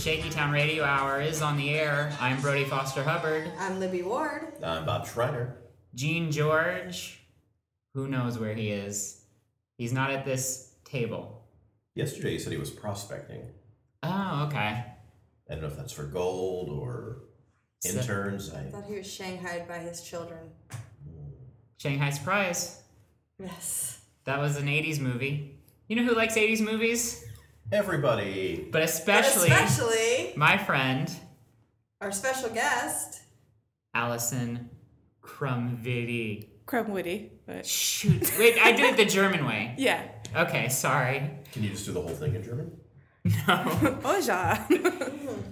Shaky Town Radio Hour is on the air. I'm Brody Foster Hubbard. I'm Libby Ward. I'm Bob Schreiner. Gene George, who knows where he is? He's not at this table. Yesterday he said he was prospecting. Oh, okay. I don't know if that's for gold or So- interns. I I, thought he was shanghaied by his children. Shanghai Surprise. Yes. That was an 80s movie. You know who likes 80s movies? Everybody. But especially, But especially my friend, our special guest. Allison Crumvitty. Crumwitty, but Shoot. Wait, I did it the German way. yeah. Okay, sorry. Can you just do the whole thing in German? No. Oh ja.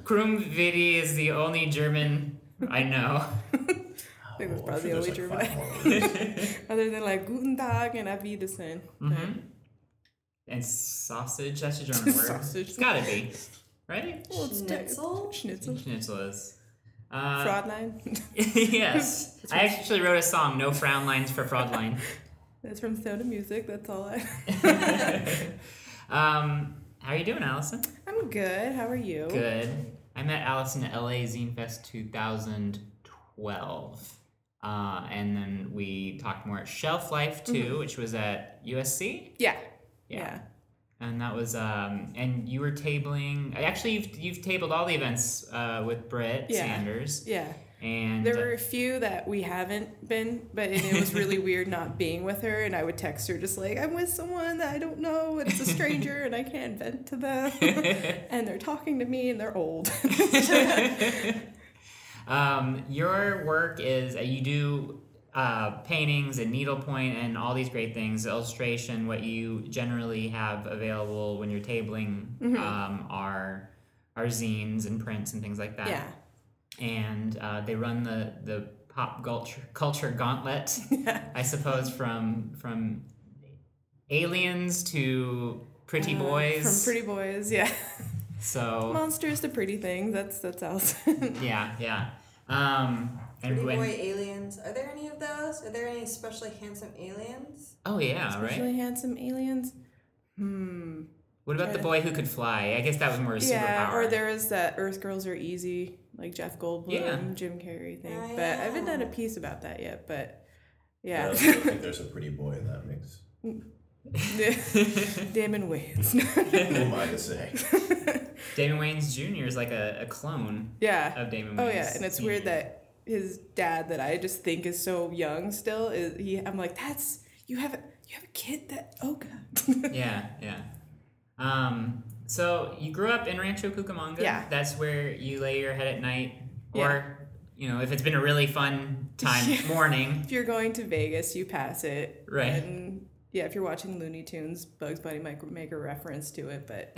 Krumvitty is the only German I know. I think that's Oh, probably the only German. like, five more words. Other than like Guten Tag and Auf Wiedersehen. hmm And sausage, that's a German word. Sausage. It's gotta be. Right? Well, it's Schnitzel? Schnitzel. Schnitzel is. Uh, Fraudline. yes. I actually wrote a song, No Frown Lines for Fraudline. That's from Soda Music. That's all I. um, how are you doing, Allison? I'm good. How are you? Good. I met Allison at LA Zine Fest 2012. Uh, and then we talked more at Shelf Life too, which was at USC. Yeah. Yeah. Yeah. And that was um and you were tabling actually you've you've tabled all the events uh with Britt Yeah. Sanders. Yeah. And There were a few that we haven't been, but it, it was really weird not being with her. And I would text her just like, I'm with someone that I don't know, and it's a stranger, and I can't vent to them. and they're talking to me, and they're old. um your work is uh, you do uh, paintings and needlepoint and all these great things illustration what you generally have available when you're tabling Mm-hmm. um, are are zines and prints and things like that yeah. and uh, they run the the pop culture culture gauntlet I suppose from from aliens to pretty Uh, boys From Pretty Boys, yeah. so Monsters to Pretty Things. That's that's Allison. yeah yeah um and Pretty when boy aliens. Are there any of those? Are there any especially handsome aliens? oh yeah right Especially handsome aliens. Hmm. What about the boy who could fly? I guess that was more a Yeah, superpower. or there was that Earth Girls Are Easy, like Jeff Goldblum, Yeah. Jim Carrey thing. Oh, but I haven't done a piece about that yet. But I yeah, also think there's a pretty boy in that mix. Damon Wayans. Who am I to say? Damon Wayans Jr. is like a, a clone yeah. of Damon Wayans. Oh yeah, and it's weird that his dad, that I just think is so young still, is he? I'm like, that's you have a you have a kid that oh god. yeah, yeah. Um, so you grew up in Rancho Cucamonga. Yeah. That's where you lay your head at night, Yeah. or you know, if it's been a really fun time Yeah. morning. if you're going to Vegas, you pass it. Right. And yeah, if you're watching Looney Tunes, Bugs Bunny might make a reference to it, but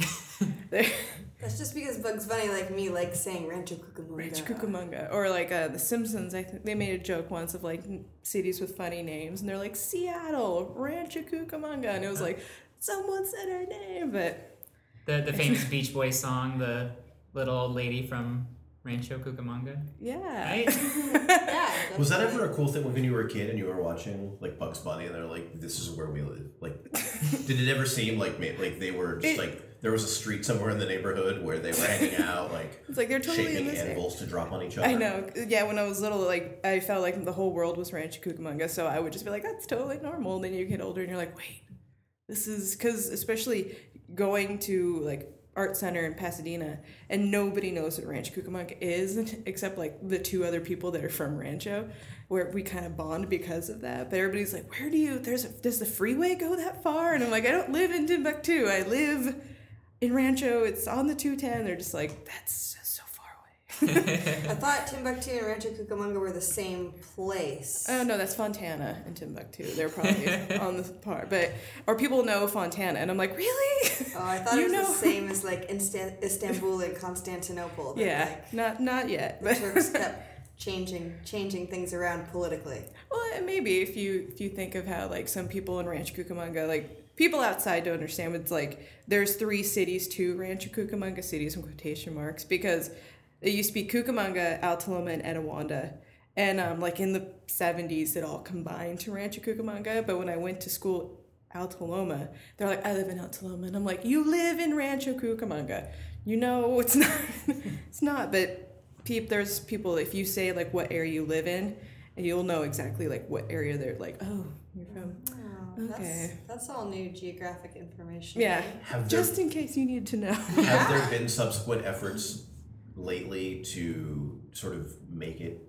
That's just because Bugs Bunny, like me, likes saying Rancho Cucamonga. Rancho Cucamonga. Or like uh, The Simpsons, I think they made a joke once of like cities with funny names, and they're like Seattle, Rancho Cucamonga, and it was like someone said our name, but The the famous Beach Boys song, the little old lady from Rancho Cucamonga, yeah. right? Yeah. Was that ever a cool thing when you were a kid and you were watching like Bugs Bunny and they're like, "This is where we live"? Like, did it ever seem like like they were just It- like there was a street somewhere in the neighborhood where they were hanging out, like It's like they're totally in shaping this. area. anvils to drop on each other? I know. Yeah, when I was little, like I felt like the whole world was Rancho Cucamonga, so I would just be like, "That's totally normal." And then you get older, and you're like, "Wait, this is because especially going to like art center in Pasadena, and nobody knows what Rancho Cucamonga is except like the two other people that are from Rancho, where we kind of bond because of that. But everybody's like, "Where do you? There's a, does the freeway go that far?" And I'm like, "I don't live in Timbuktu. I live." In Rancho, it's on the 210. They're just like, that's. I thought Timbuktu and Rancho Cucamonga were the same place. Oh no, that's Fontana and Timbuktu. They're probably on the part, but or people know Fontana, and I'm like, really? Oh, I thought You it was know- the same as like Istanbul and Constantinople. yeah, Like, not not yet, the Turks kept changing changing things around politically. well, maybe if you if you think of how like some people in Rancho Cucamonga, like people outside don't understand, but it's like there's three cities to Rancho Cucamonga, cities in quotation marks, because it used to be Cucamonga, Alta Loma, and Etiwanda. And um, like in the 70s, it all combined to Rancho Cucamonga. But when I went to school Alta Loma, they're like, I live in Alta Loma. And I'm like, you live in Rancho Cucamonga. you know it's not it's not but peep there's people if you say like what area you live in and you'll know exactly like what area they're like oh you're from Oh, that's, Okay. that's all new geographic information. yeah Have there, just in case you need to know have there been subsequent efforts lately to sort of make it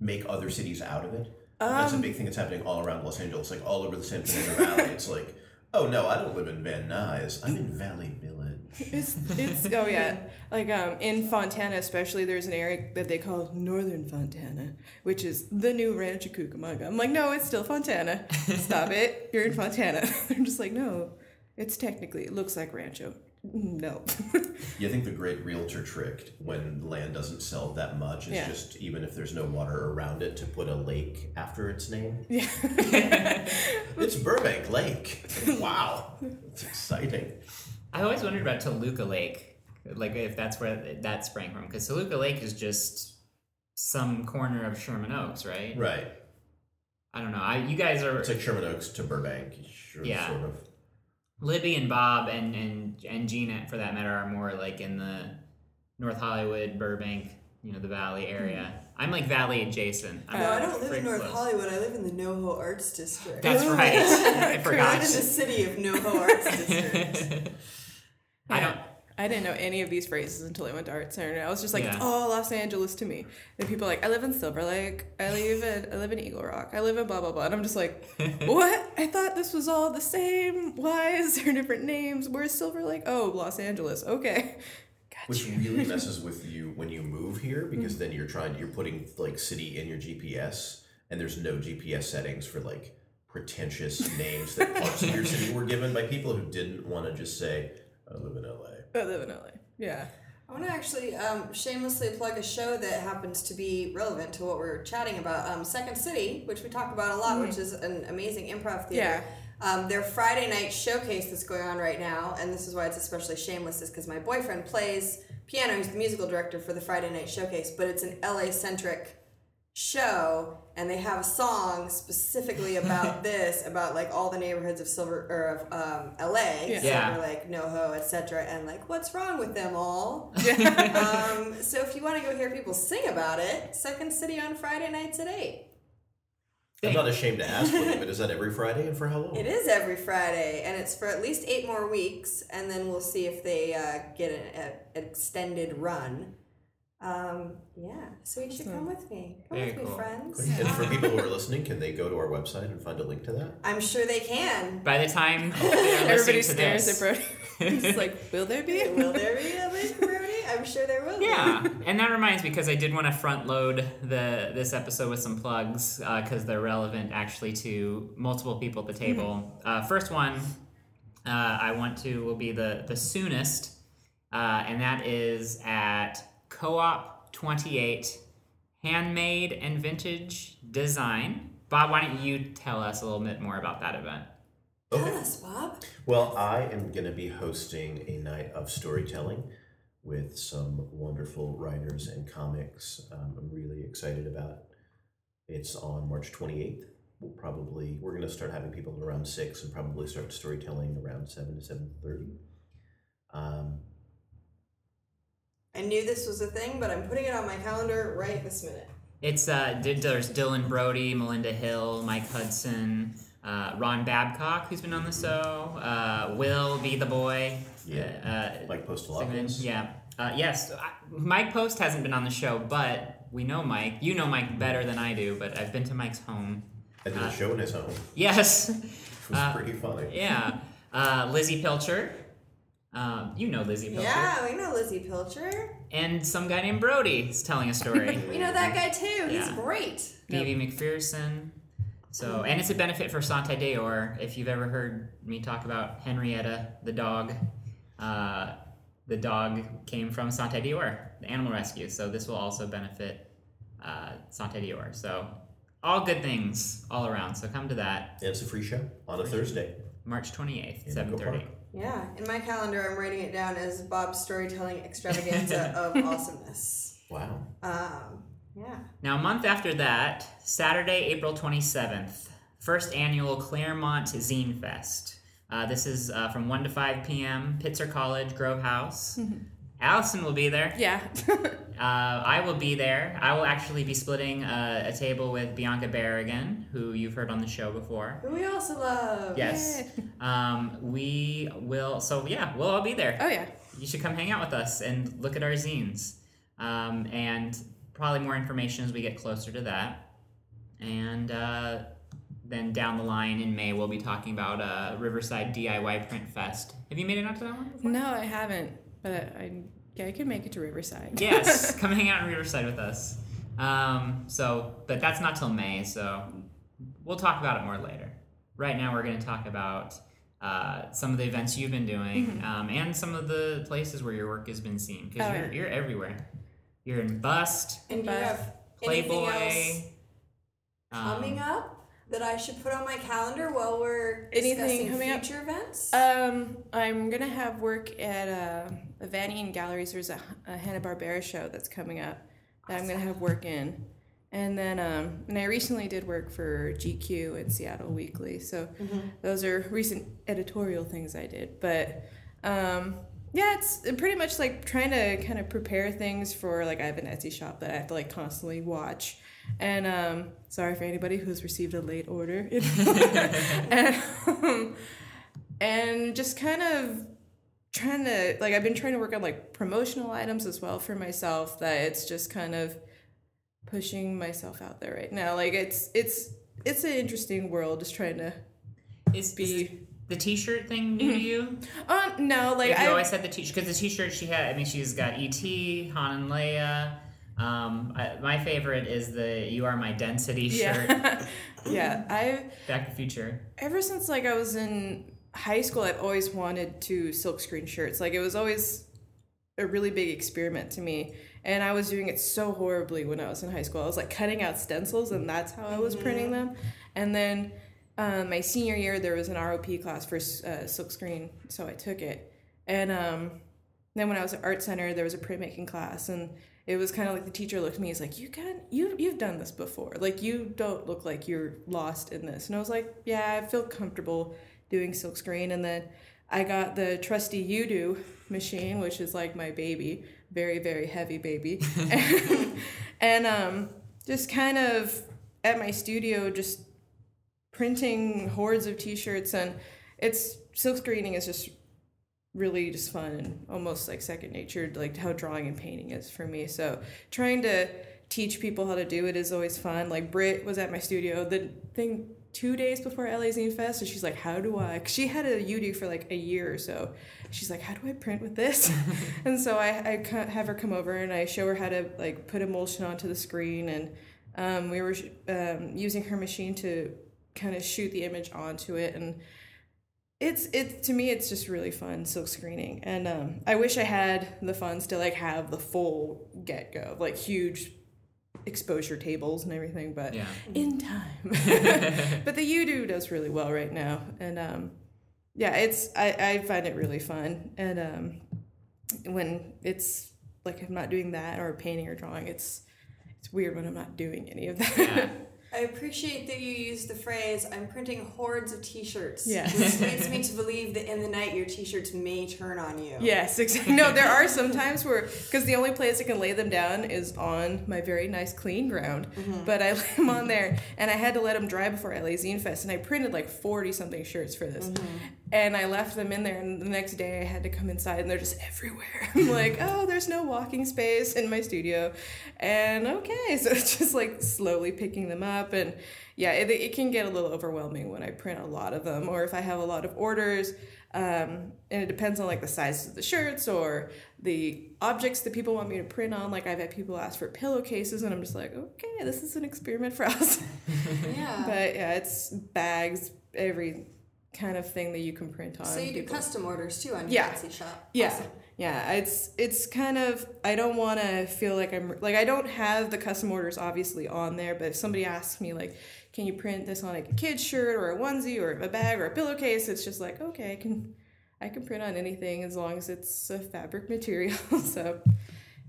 make other cities out of it? that's a Um, big thing that's happening all around Los Angeles, like all over the San Fernando Valley. It's like, oh no, I don't live in Van Nuys. I'm in Valley Village. It's it's oh yeah, like um in Fontana especially, there's an area that they call Northern Fontana, which is the new Rancho Cucamonga. I'm like, no, it's still Fontana. Stop it, you're in Fontana. They're just like, no, it's technically it looks like Rancho. No. You think the great realtor trick when land doesn't sell that much is Yeah. just even if there's no water around it to put a lake after its name? yeah. It's Burbank Lake. Wow, it's exciting. I always wondered about Toluca Lake, like if that's where that sprang from, because Toluca Lake is just some corner of Sherman Oaks, right? Right. I don't know. I you guys are It's like Sherman Oaks to Burbank. Sure, Yeah. Sort of. Libby and Bob and and and Gina, for that matter, are more like in the North Hollywood, Burbank, you know, the Valley area. Hmm. I'm like Valley adjacent. I'm No, I don't live in North close. Hollywood. I live in the NoHo Arts District. That's right. I I forgot. live in the city of NoHo Arts District. I don't. I didn't know any of these phrases until I went to Art Center. I was just like, it's all Los Angeles to me. And people are like, I live in Silver Lake. I live in I live in Eagle Rock. I live in blah blah blah. And I'm just like, what? I thought this was all the same. Why is there different names? Where's Silver Lake? Oh, Los Angeles. Okay. Which really messes with you when you move here because mm. then you're trying you're putting like city in your GPS and there's no GPS settings for like pretentious names that parts of your city were given by people who didn't want to just say I live in LA. I live in LA. Yeah. I want to actually um, shamelessly plug a show that happens to be relevant to what we're chatting about. Um, Second City, which we talk about a lot, which is an amazing improv theater. Um, their Friday night showcase that's going on right now, and this is why it's especially shameless, is because my boyfriend plays piano. He's the musical director for the Friday night showcase, but it's an LA centric show, and they have a song specifically about this, about like all the neighborhoods of Silver or of um, LA, Yeah. Yeah. Silver Lake, NoHo, etc., and like what's wrong with them all. Um, so if you want to go hear people sing about it, Second City on Friday nights at eight. I'm not ashamed to ask William, but is that every Friday and for how long? It is every Friday, and it's for at least eight more weeks, and then we'll see if they uh, get an, an extended run. Um, yeah, so you should come with me. Come Very with me, cool. friends. And for people who are listening, can they go to our website and find a link to that? I'm sure they can. By the time Everybody stares at Brody. He's like, will there be? Will there be a link, Brody? I'm sure there will. be. Yeah, and that reminds me because I did want to front load the this episode with some plugs because they're relevant actually to multiple people at the table. Uh, first one uh, I want to will be the the soonest, uh, and that is at Co-op Twenty Eight, handmade and vintage design. Bob, why don't you tell us a little bit more about that event? Tell us, Bob. Well, I am going to be hosting a night of storytelling with some wonderful writers and comics. Um, I'm really excited about. It. It's on March 28th. We'll probably we're going to start having people around six and probably start storytelling around seven to seven thirty. Um, I knew this was a thing, but I'm putting it on my calendar right this minute. It's uh, there's Dylan Brody, Melinda Hill, Mike Hudson, uh, Ron Babcock, who's been on the show, uh, Will be the boy. Yeah. Uh, Mike Sigmund, Postolopoulos. yeah. Uh, yes, I, Mike Post hasn't been on the show, but we know Mike. You know Mike better than I do, but I've been to Mike's home. I did a show in his home. Yes, It was Uh, pretty funny. yeah. Uh, Lizzie Pilcher. Um, you know Lizzie Pilcher. Yeah, we know Lizzie Pilcher. And some guy named Brody is telling a story. We know that guy too. He's Yeah. great. Davey McPherson. So, and it's a benefit for Sante D'Or. If you've ever heard me talk about Henrietta, the dog, uh, the dog came from Sante D'Or, the animal rescue. So this will also benefit uh, Sante D'Or. So all good things all around. So come to that And it's a free show on a Thursday. March 28th, In Eagle 7.30. Yeah, in my calendar, I'm writing it down as Bob's storytelling extravaganza of awesomeness. Wow. Um, yeah. Now, a month after that, Saturday, April 27th, first annual Claremont Zine Fest. Uh, this is uh, from 1 to 5 p.m., Pitzer College, Grove House. Allison will be there. Yeah. Uh, I will be there. I will actually be splitting uh, a table with Bianca Berrigan, who you've heard on the show before. Who we also love. Yes. Um, we will. So yeah, we'll all be there. oh yeah. You should come hang out with us and look at our zines. Um, and probably more information as we get closer to that. And uh, then down the line in May, we'll be talking about uh, Riverside DIY Print Fest. Have you made it out to that one? Before? No, I haven't, but I yeah, I could make it to Riverside. yes, come hang out in Riverside with us. Um, so, but that's not till May, so we'll talk about it more later. Right now, we're going to talk about uh, some of the events you've been doing um, and some of the places where your work has been seen because Oh, you're, yeah. you're everywhere. You're in Bust, And do you have anything else Playboy. coming um, up that I should put on my calendar while we're Anything discussing coming up? future events? Um, I'm gonna have work at uh, Van Eaton Galleries. There's a, a Hanna Barbera show that's coming up that I'm gonna have work in, and then um, and I recently did work for GQ and Seattle Weekly. So those are recent editorial things I did. But um, yeah, it's pretty much like trying to kind of prepare things for like I have an Etsy shop that I have to like constantly watch. And um, sorry for anybody who's received a late order. and, um, and just kind of trying to like I've been trying to work on like promotional items as well for myself that it's just kind of pushing myself out there right now. Like it's it's it's an interesting world just trying to is, be- is the T-shirt thing new to you? um no like Like you I always had the T-shirt because the T-shirt she had. I mean, she's got ET, Han and Leia. Um, I, my favorite is the "You Are My Density" shirt. yeah yeah I Back to the Future. ever since like I was in high school, I've always wanted to silkscreen shirts. Like it was always a really big experiment to me, and I was doing it so horribly when I was in high school. I was like cutting out stencils, and that's how I was printing them. And then um, my senior year, there was an ROP class for uh, silkscreen, so I took it. And um, then when I was at art center, there was a printmaking class, and it was kind of like the teacher looked at me. He's like, "You can you you've done this before. Like you don't look like you're lost in this." And I was like, "Yeah, I feel comfortable doing silkscreen." And then I got the trusty Yudu machine, which is like my baby, very very heavy baby, and, and um, just kind of at my studio, just printing hordes of t-shirts and it's silkscreening is just really just fun and almost like second nature like how drawing and painting is for me. So trying to teach people how to do it is always fun. Like Britt was at my studio. The thing two days before LA Zine Fest and she's like how do I 'cause she had a Yudu for like a year or so. She's like how do I print with this? And so I, I have her come over and I show her how to like put emulsion onto the screen and um, we were um, using her machine to kind of shoot the image onto it and it's it to me it's just really fun silk screening. And um, i wish i had the funds to like have the full get-go like huge exposure tables and everything but Yeah. in time but the Yudu does really well right now and um, yeah it's I, I find it really fun and um, when it's like i'm not doing that or painting or drawing it's it's weird when i'm not doing any of that Yeah. I appreciate that you used the phrase "I'm printing hordes of T-shirts." Yeah. which leads me to believe that in the night your T-shirts may turn on you. Yes, exactly. No, there are some times where, because the only place I can lay them down is on my very nice clean ground, mm-hmm. but I lay them on there, and I had to let them dry before LA Zine Fest, and I printed like 40 something shirts for this. Mm-hmm. And I left them in there, and the next day I had to come inside, and they're just everywhere. I'm like, oh, there's no walking space in my studio. And okay, so it's just like slowly picking them up. And yeah, it, it can get a little overwhelming when I print a lot of them, or if I have a lot of orders. Um, and it depends on like the size of the shirts or the objects that people want me to print on. Like I've had people ask for pillowcases, and I'm just like, okay, this is an experiment for us. Yeah. but yeah, it's bags, every kind of thing that you can print on. so you do people- custom orders too on your Yeah. Etsy shop. yeah. Awesome. Yeah, it's it's kind of I don't want to feel like I'm like I don't have the custom orders obviously on there, but if somebody asks me like, can you print this on like a kid's shirt or a onesie or a bag or a pillowcase, it's just like okay, I can I can print on anything as long as it's a fabric material. so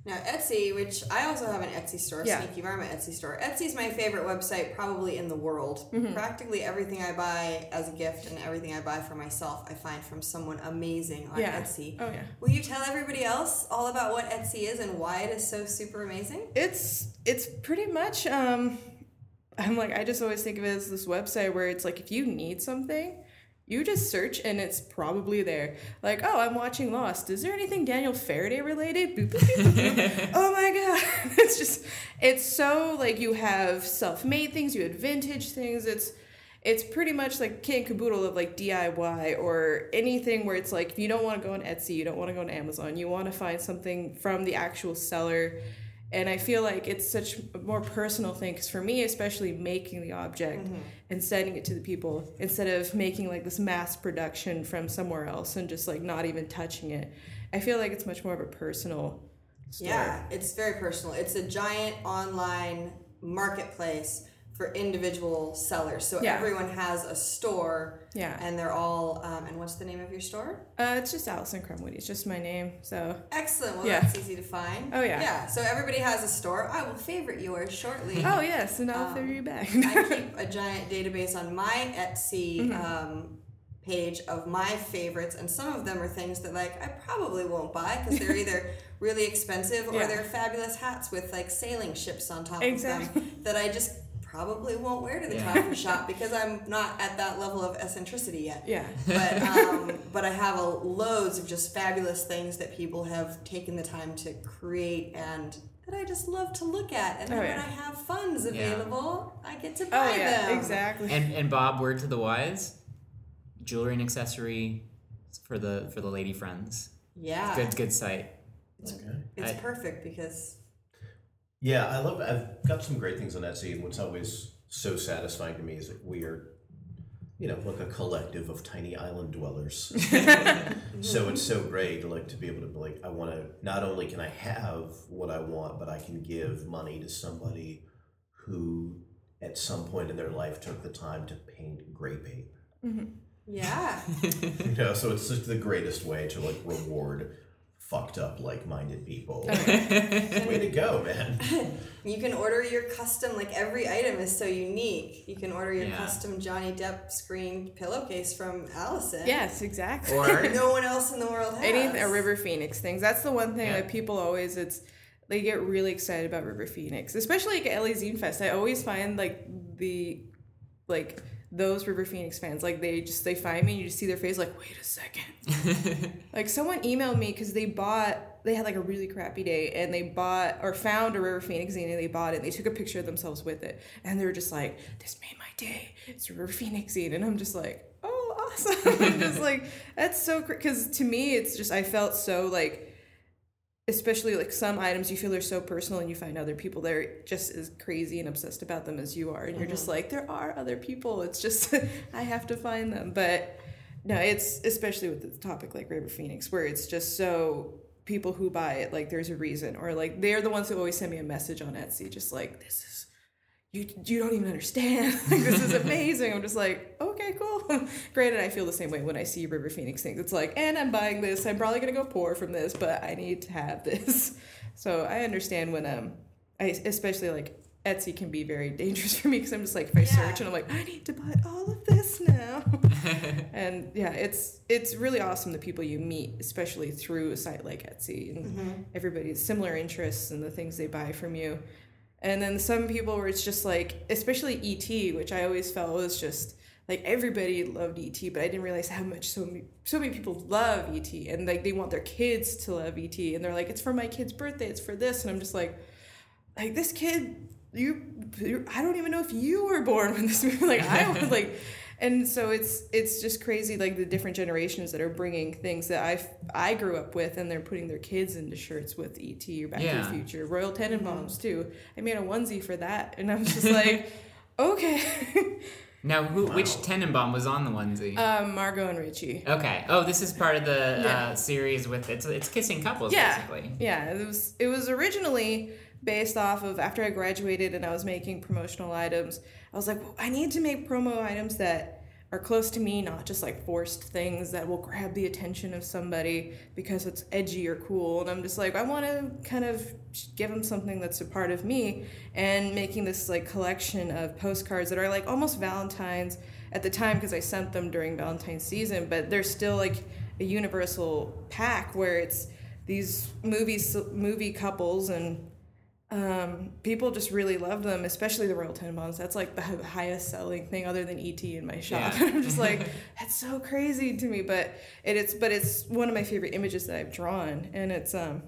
Now Etsy, which I also have an Etsy store, Yeah. Sneaky Varmint Etsy store. Etsy's my favorite website probably in the world. Mm-hmm. Practically everything I buy as a gift and everything I buy for myself, I find from someone amazing on Yeah. Etsy. Oh yeah. Will you tell everybody else all about what Etsy is and why it is so super amazing? It's it's pretty much um I'm like I just always think of it as this website where it's like if you need something, you just search and it's probably there. Like, oh, I'm watching Lost. Is there anything Daniel Faraday related? Boop, boop, boop, oh my god. It's just it's so like you have self-made things, you had vintage things. It's it's pretty much like kit and caboodle of like DIY or anything where it's like if you don't want to go on Etsy, you don't want to go on Amazon, you want to find something from the actual seller. And I feel like it's such a more personal thing because for me, especially making the object mm-hmm. and sending it to the people instead of making like this mass production from somewhere else and just like not even touching it, I feel like it's much more of a personal store. Yeah, it's very personal. It's a giant online marketplace for individual sellers. So Yeah. everyone has a store Yeah. and they're all um, and what's the name of your store? Uh, it's just Allison Crumwoody. It's just my name. So Excellent. Well, Yeah. that's easy to find. Oh, yeah. Yeah. So everybody has a store. I will favorite yours shortly. oh yes, and I'll Um, favor you back. I keep a giant database on my Etsy Mm-hmm. um, page of my favorites, and some of them are things that like I probably won't buy because they're either really expensive or Yeah. they're fabulous hats with like sailing ships on top Exactly. of them that I just probably won't wear to the Yeah. coffee shop because I'm not at that level of eccentricity yet. yeah. But um, but I have a, loads of just fabulous things that people have taken the time to create and that I just love to look at. And then Oh, when yeah. I have funds available, I get to Oh buy yeah, them. exactly. And and Bob, word to the wise, jewelry and accessory for the for the lady friends. Yeah, Good good site. Okay. it's I- perfect because Yeah, I love. I've got some great things on Etsy, and what's always so satisfying to me is that we are, you know, like a collective of tiny island dwellers. so it's so great, like to be able to be like, I want to. Not only can I have what I want, but I can give money to somebody who, at some point in their life, took the time to paint gray paint. Mm-hmm. yeah, You know, so it's just the greatest way to like reward fucked up like-minded people. Way to go, man! you can order your custom. Like every item is so unique. You can order your Yeah. custom Johnny Depp screened pillowcase from Allison. yes, exactly. Or no one else in the world has. Anything a River Phoenix things. That's the one thing Yeah. that people always it's they get really excited about River Phoenix, especially like at LA Zine Fest. I always find like the like those River Phoenix fans like they just they find me and you just see their face like wait a second. like someone emailed me because they bought they had like a really crappy day and they bought or found a River Phoenix zine and they bought it. And they took a picture of themselves with it and they were just like this made my day. It's a River Phoenix zine and I'm just like oh awesome. I'm just like that's so because to me it's just I felt so like especially like some items you feel are so personal and you find other people that are just as crazy and obsessed about them as you are and you're just uh-huh. like there are other people. It's just i have to find them. But no it's especially with the topic like river phoenix where it's just so people who buy it like there's a reason or like they're the ones who always send me a message on etsy just like this is you you don't even understand. Like this is amazing. I'm just like okay cool. Granted i feel the same way when i see river phoenix things. It's like and i'm buying this. I'm probably going to go poor from this but i need to have this. So i understand when um i especially like etsy can be very dangerous for me because i'm just like if i Yeah. search and i'm like i need to buy all of this now. And yeah it's it's really awesome the people you meet especially through a site like etsy. And everybody's similar interests and the things they buy from you and then some people where it's just like especially et which i always felt was just like everybody loved et but i didn't realize how much so many, so many people love et and like they want their kids to love et and they're like it's for my kid's birthday it's for this and i'm just like like this kid you, i don't even know if you were born when this movie like i was like and so it's it's just crazy like the different generations that are bringing things that i i grew up with and they're putting their kids into shirts with et or back to the future royal tenenbaums too i made a onesie for that and i'm just like okay now, who, which Tenenbaum was on the onesie? um margot and richie okay. Oh, this is part of the Yeah. uh, series with it's it's kissing couples yeah basically. yeah it was it was originally based off of after i graduated and i was making promotional items i was like well, i need to make promo items that are close to me, not just like forced things that will grab the attention of somebody because it's edgy or cool. And I'm just like, I want to kind of give them something that's a part of me and making this like collection of postcards that are like almost Valentine's at the time because I sent them during Valentine's season, but they're still like a universal pack where it's these movies movie couples and um, people just really love them, especially the Royal Tenenbaums. That's like the highest selling thing other than ET in my shop. Yeah. I'm just like, that's so crazy to me. But it, it's but it's one of my favorite images that I've drawn, and it's um,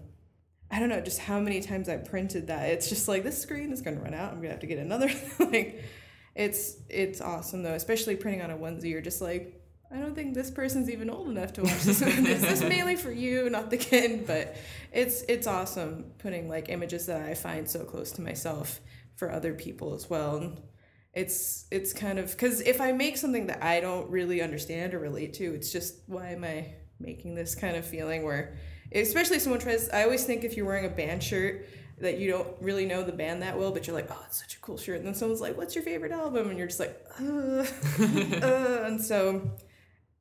I don't know just how many times I printed that. It's just like this screen is gonna run out. I'm gonna have to get another. like, it's it's awesome though, especially printing on a onesie. You're just like, I don't think this person's even old enough to watch this. this is mainly for you, not the kid. But it's it's awesome putting like images that I find so close to myself for other people as well. And it's it's kind of because if I make something that I don't really understand or relate to, it's just why am I making this kind of feeling where, especially if someone tries. I always think if you're wearing a band shirt that you don't really know the band that well, but you're like, oh, it's such a cool shirt. And then someone's like, what's your favorite album? And you're just like, uh, uh. and so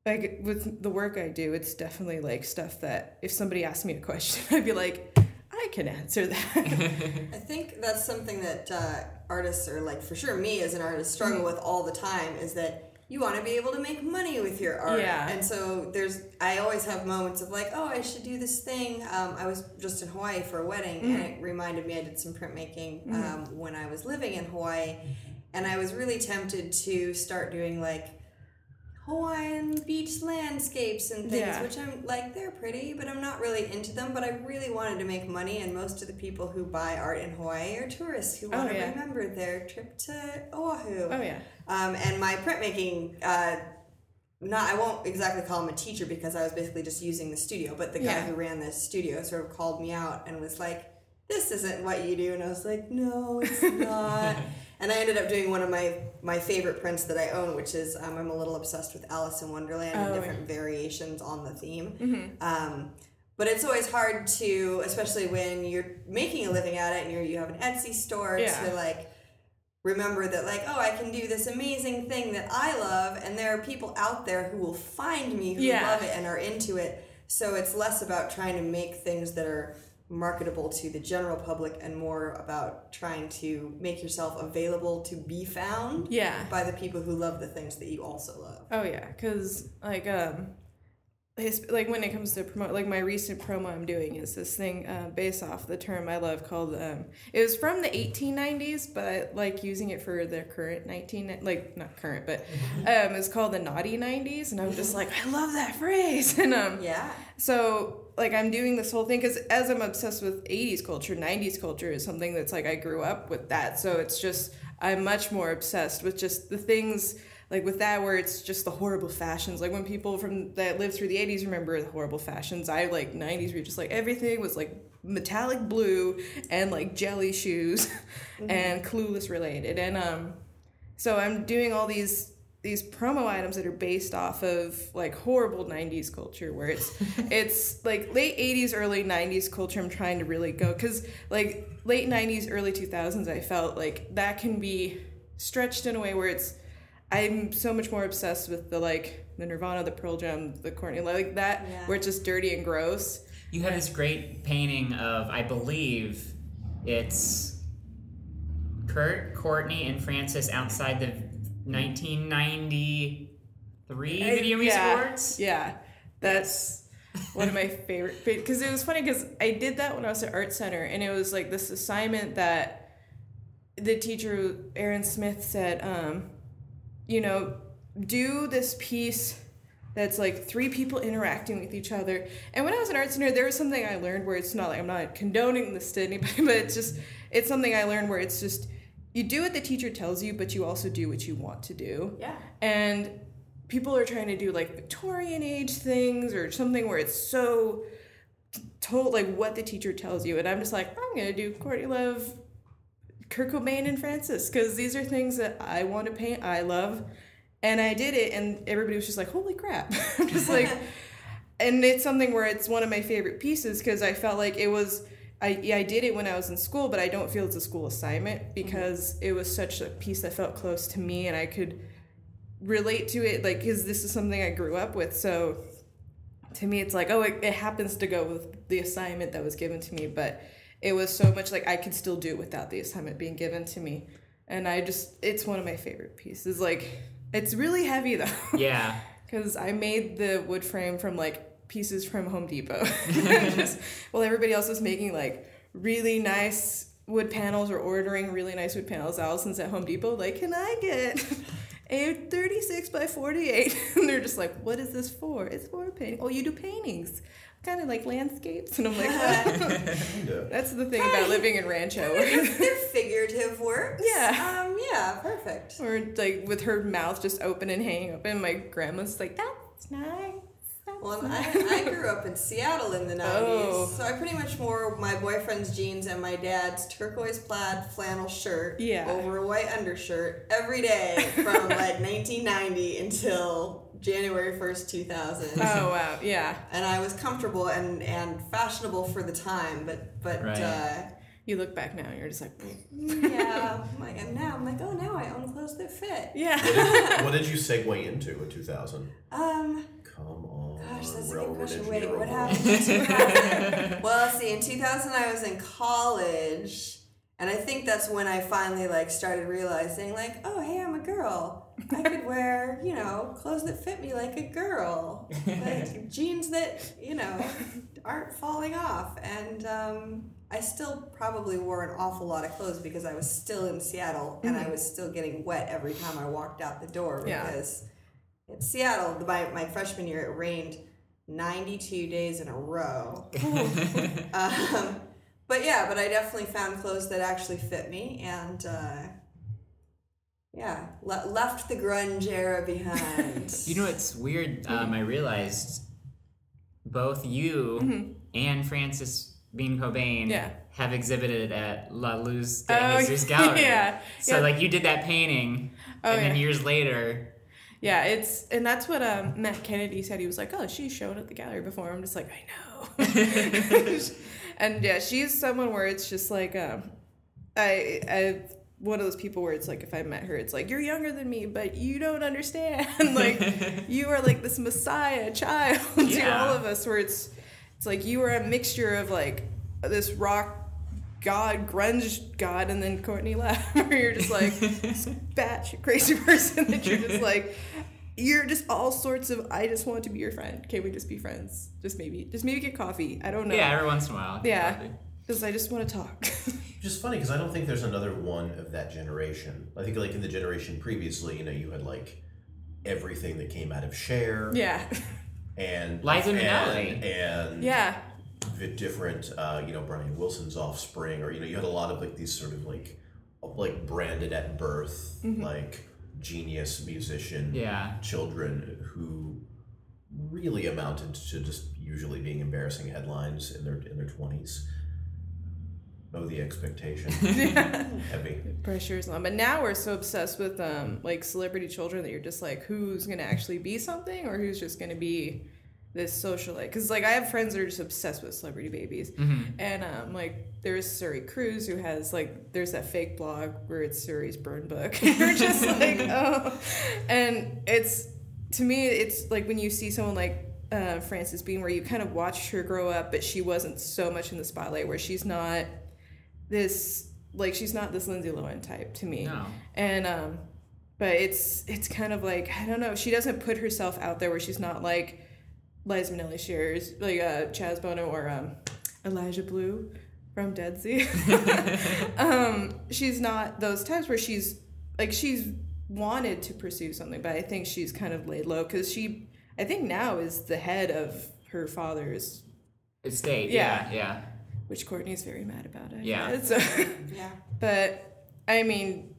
like with the work I do, it's definitely like stuff that if somebody asked me a question, I'd be like, I can answer that. I think that's something that uh, artists are like, for sure, me as an artist struggle mm-hmm. with all the time is that you want to be able to make money with your art. Yeah. And so there's, I always have moments of like, oh, I should do this thing. Um, I was just in Hawaii for a wedding mm-hmm. and it reminded me I did some printmaking mm-hmm. um, when I was living in Hawaii. And I was really tempted to start doing like Hawaiian beach landscapes and things, yeah. which I'm like, they're pretty, but I'm not really into them. But I really wanted to make money, and most of the people who buy art in Hawaii are tourists who want oh, to remember their trip to Oahu. Oh, yeah. Um, and my printmaking, uh, not I won't exactly call him a teacher because I was basically just using the studio, but the guy yeah. who ran the studio sort of called me out and was like, "This isn't what you do," and I was like, "No, it's not." And I ended up doing one of my my favorite prints that I own, which is um, I'm a little obsessed with Alice in Wonderland oh, and different yeah. variations on the theme. Mm-hmm. Um, but it's always hard to, especially when you're making a living at it and you you have an Etsy store, yeah. to like remember that like oh I can do this amazing thing that I love, and there are people out there who will find me who yeah. love it and are into it. So it's less about trying to make things that are marketable to the general public and more about trying to make yourself available to be found yeah. by the people who love the things that you also love. Oh yeah. Because like um his, like when it comes to promote like my recent promo i'm doing is this thing uh, based off the term i love called um it was from the 1890s but I like using it for the current 19 like not current but um it's called the naughty 90s and i'm just like i love that phrase and um yeah so like I'm doing this whole thing because as I'm obsessed with 80s culture, 90s culture is something that's like I grew up with that. So it's just I'm much more obsessed with just the things like with that where it's just the horrible fashions. Like when people from that lived through the 80s remember the horrible fashions. I like 90s were just like everything was like metallic blue and like jelly shoes mm-hmm. and clueless related. And um so I'm doing all these these promo items that are based off of like horrible 90s culture where it's it's like late 80s early 90s culture i'm trying to really go because like late 90s early 2000s i felt like that can be stretched in a way where it's i'm so much more obsessed with the like the nirvana the pearl jam the courtney like that yeah. where it's just dirty and gross you have this great painting of i believe it's kurt courtney and frances outside the 1993 Video Music yeah, Awards. Yeah, that's one of my favorite. Because it was funny because I did that when I was at Art Center, and it was like this assignment that the teacher Aaron Smith said, um, you know, do this piece that's like three people interacting with each other. And when I was an art center, there was something I learned where it's not like I'm not condoning this to anybody, but it's just it's something I learned where it's just you do what the teacher tells you, but you also do what you want to do. Yeah. And people are trying to do like Victorian age things or something where it's so told like what the teacher tells you. And I'm just like, I'm gonna do Courtney Love, Kurt Cobain, and Frances because these are things that I want to paint. I love, and I did it, and everybody was just like, "Holy crap!" I'm just like, and it's something where it's one of my favorite pieces because I felt like it was I yeah, I did it when I was in school, but I don't feel it's a school assignment because mm-hmm. it was such a piece that felt close to me and I could relate to it like because this is something I grew up with. So to me, it's like oh, it, it happens to go with the assignment that was given to me, but it was so much like I could still do without the assignment being given to me, and I just it's one of my favorite pieces. Like it's really heavy though. Yeah. Because I made the wood frame from like pieces from Home Depot. Just, while everybody else was making like really nice wood panels or ordering really nice wood panels, Allison's at Home Depot, like, can I get a 36 by 48? And they're just like, what is this for? It's for a painting. Oh, you do paintings. Kind of like landscapes. And I'm like, Kinda. that's the thing about living in Rancho. they're, they're figurative works. Yeah. Um, yeah, perfect. or like with her mouth just open and hanging open. My grandma's like, that's nice. That's Well, nice." I, I grew up in Seattle in the 90s, Oh. so I pretty much wore my boyfriend's jeans and my dad's turquoise plaid flannel shirt Yeah. over a white undershirt every day from like 1990 until January 1st, 2000. oh, wow. Yeah. and I was comfortable and, and fashionable for the time, but but Right. uh, You look back now and you're just like, yeah, I'm like and now I'm like oh now I own clothes that fit. yeah. what did you segue into in 2000? Um, Come on, Gosh, that's a good question. Wait, what happened in 2000? well, let's see. In 2000, I was in college, and I think that's when I finally like started realizing, like, oh, hey, I'm a girl. I could wear, you know, clothes that fit me like a girl, like jeans that, you know, aren't falling off. And um, I still probably wore an awful lot of clothes because I was still in Seattle and I was still getting wet every time I walked out the door Yeah. because in Seattle, my, my freshman year, it rained 92 days in a row. um, but yeah, but I definitely found clothes that actually fit me and uh, yeah, le- left the grunge era behind. You know it's weird? Um, I realized both you and Frances Bean Cobain Yeah. have exhibited at La Luz de Oh, Jesus Gallery. yeah. So Yeah. like you did that painting, Oh, and then yeah. years later, Yeah, it's and that's what um, Matt Kennedy said. He was like, "Oh, she's shown at the gallery before." I'm just like, I know. and yeah, she's someone where it's just like, um, I, I, one of those people where it's like, if I met her, it's like you're younger than me, but you don't understand. like you are like this messiah child to Yeah. all of us. Where it's, it's like you are a mixture of like this rock. God, grunge God, and then Courtney Love, where you're just like this batch crazy person that you're just like, you're just all sorts of. I just want to be your friend. Can we just be friends? Just maybe, just maybe get coffee. I don't know. yeah, every once in a while. Yeah. Because I just want to talk. Which is funny because I don't think there's another one of that generation. I think like in the generation previously, you know, you had like everything that came out of Cher yeah. and Liza and, Minnelli. and Yeah. the different, uh, you know, Brian Wilson's Offspring, or you know, you had a lot of like these sort of like like branded at birth, like genius musician Yeah. children who really amounted to just usually being embarrassing headlines in their in their twenties. Oh, the expectation. Heavy. Pressure is on. But now we're so obsessed with um like celebrity children that you're just like, who's gonna actually be something or who's just gonna be this socialite? Because like I have friends that are just obsessed with celebrity babies, and um like there's Suri Cruise who has like there's that fake blog where it's Suri's burn book. you're just like oh, and it's to me it's like when you see someone like. Uh, Frances Bean, where you kind of watched her grow up, but she wasn't so much in the spotlight. Where she's not this like she's not this Lindsay Lohan type to me. No. And um but it's it's kind of like I don't know, she doesn't put herself out there where she's not like Liza Minnelli Shears, like uh Chaz Bono or um Elijah Blue from Deadsy. um she's not those types where she's like she's wanted to pursue something, but I think she's kind of laid low cuz she I think now is the head of her father's Estate. Yeah. Yeah. Yeah. Which Courtney's very mad about it. Yeah. So yeah. But I mean,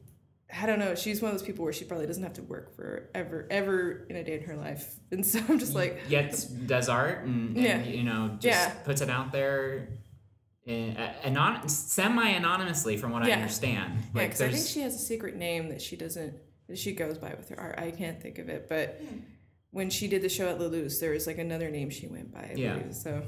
I don't know. She's one of those people where she probably doesn't have to work for ever, ever in a day in her life. And so I'm just like, Yet does art and, and Yeah. you know just Yeah. puts it out there. In, uh, anon- semi-anonymously, from what I Yeah. understand. yeah, Like, because I think she has a secret name that she doesn't, that she goes by with her art. I can't think of it. But when she did the show at Lulu's, there was like another name she went by. I Yeah. believe. So if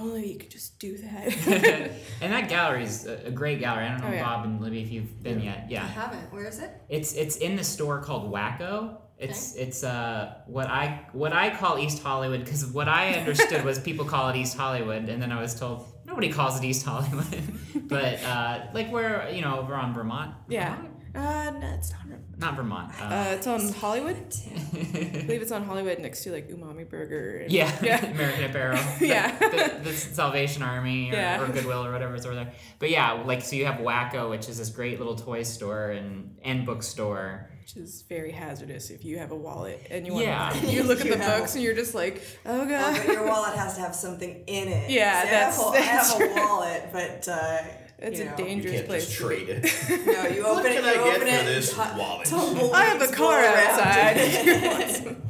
only you could just do that. and that gallery is a, a great gallery. I don't know, Oh, yeah. Bob and Libby, if you've been yet. Yeah, I haven't. Where is it? it's it's in the store called Wacko, It's it's uh what I what I call East Hollywood because what I understood was people call it East Hollywood, and then I was told nobody calls it East Hollywood, but uh, like we're you know over on Vermont. Yeah. Vermont? Uh, no, it's not. Not Vermont. Uh, Uh, it's on Hollywood. I believe it's on Hollywood next to like Umami Burger. And, yeah, Yeah. American Apparel. Yeah. the, the Salvation Army or, Yeah. or Goodwill or whatever is over there. But yeah, like so you have Wacko, which is this great little toy store and and bookstore. Which is very hazardous if you have a wallet and you want Yeah. to. You look at the have- books and you're just like, oh Well, god. but your wallet has to have something in it. Yeah, See, I that's- have a, that's I have a wallet, but uh, It's you a know, You dangerous can't place. just to be. trade it. No, you What open it. can I you get open for it, this tu- wallet? I have a car outside. it. if you want some.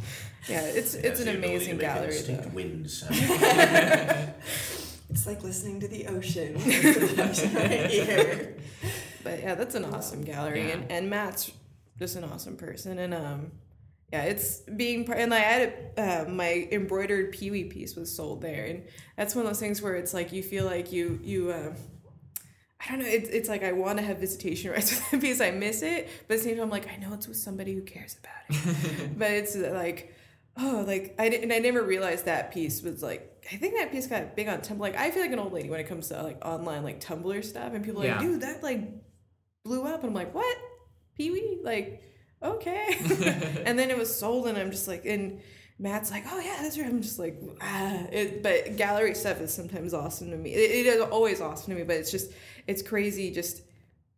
yeah, it's It it's has an amazing to gallery distinct though. wind sound. It's like listening to the ocean. right here. But yeah, that's an awesome gallery, Yeah. and, and Matt's just an awesome person, and um, yeah, it's being part. And I had uh, my embroidered Pee Wee piece was sold there, and that's one of those things where it's like you feel like you you. Uh, I don't know. It's, it's like I want to have visitation rights with that piece. I miss it, but at the same time, I'm like I know it's with somebody who cares about it. but it's uh, like, oh, like I didn't. And I never realized that piece was like. I think that piece got big on Tumblr. Like I feel like an old lady when it comes to like online like Tumblr stuff, and people are like, dude, that like blew up, and I'm like, what? Pee Wee? Like, okay. and then it was sold, and I'm just like, and Matt's like, oh yeah, that's right. I'm just like, ah. It, but gallery stuff is sometimes awesome to me. It, it is always awesome to me, but it's just, it's crazy. Just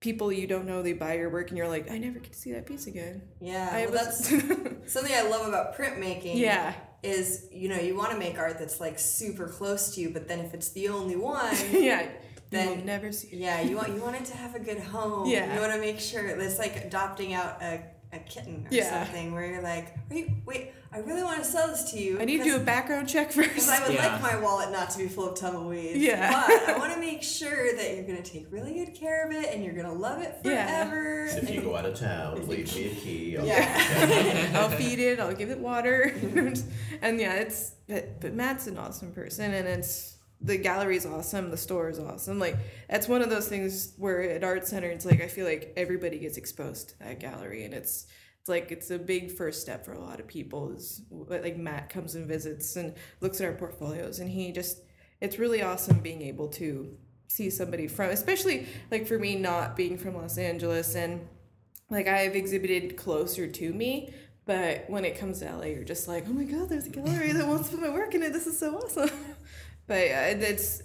people you don't know, they buy your work, and you're like, I never get to see that piece again. Yeah, well, that's something I love about printmaking. Yeah. is you know you want to make art that's like super close to you, but then if it's the only one, yeah. Then- you never see it. yeah, you want you want it to have a good home. Yeah. you want to make sure it's like adopting out a, a kitten or Yeah. something where you're like, Are you, wait, I really want to sell this to you. I need to do a background check first. Because first. I would Yeah. like my wallet not to be full of tumbleweeds. Yeah. But I want to make sure that you're going to take really good care of it and you're going to love it Yeah. forever. if you go out of town, leave me a key. I'll Yeah. I'll feed it. I'll give it water, mm-hmm. and yeah, it's but, but Matt's an awesome person, and it's the gallery is awesome. The store is awesome. Like that's one of those things where at art center, it's like I feel like everybody gets exposed to that gallery, and it's it's like it's a big first step for a lot of people. Is like Matt comes and visits and looks at our portfolios, and he just it's really awesome being able to see somebody from, especially like for me not being from Los Angeles and like I've exhibited closer to me, but when it comes to LA, you're just like, oh my god, there's a gallery that wants to put my work in it. This is so awesome. but yeah, it's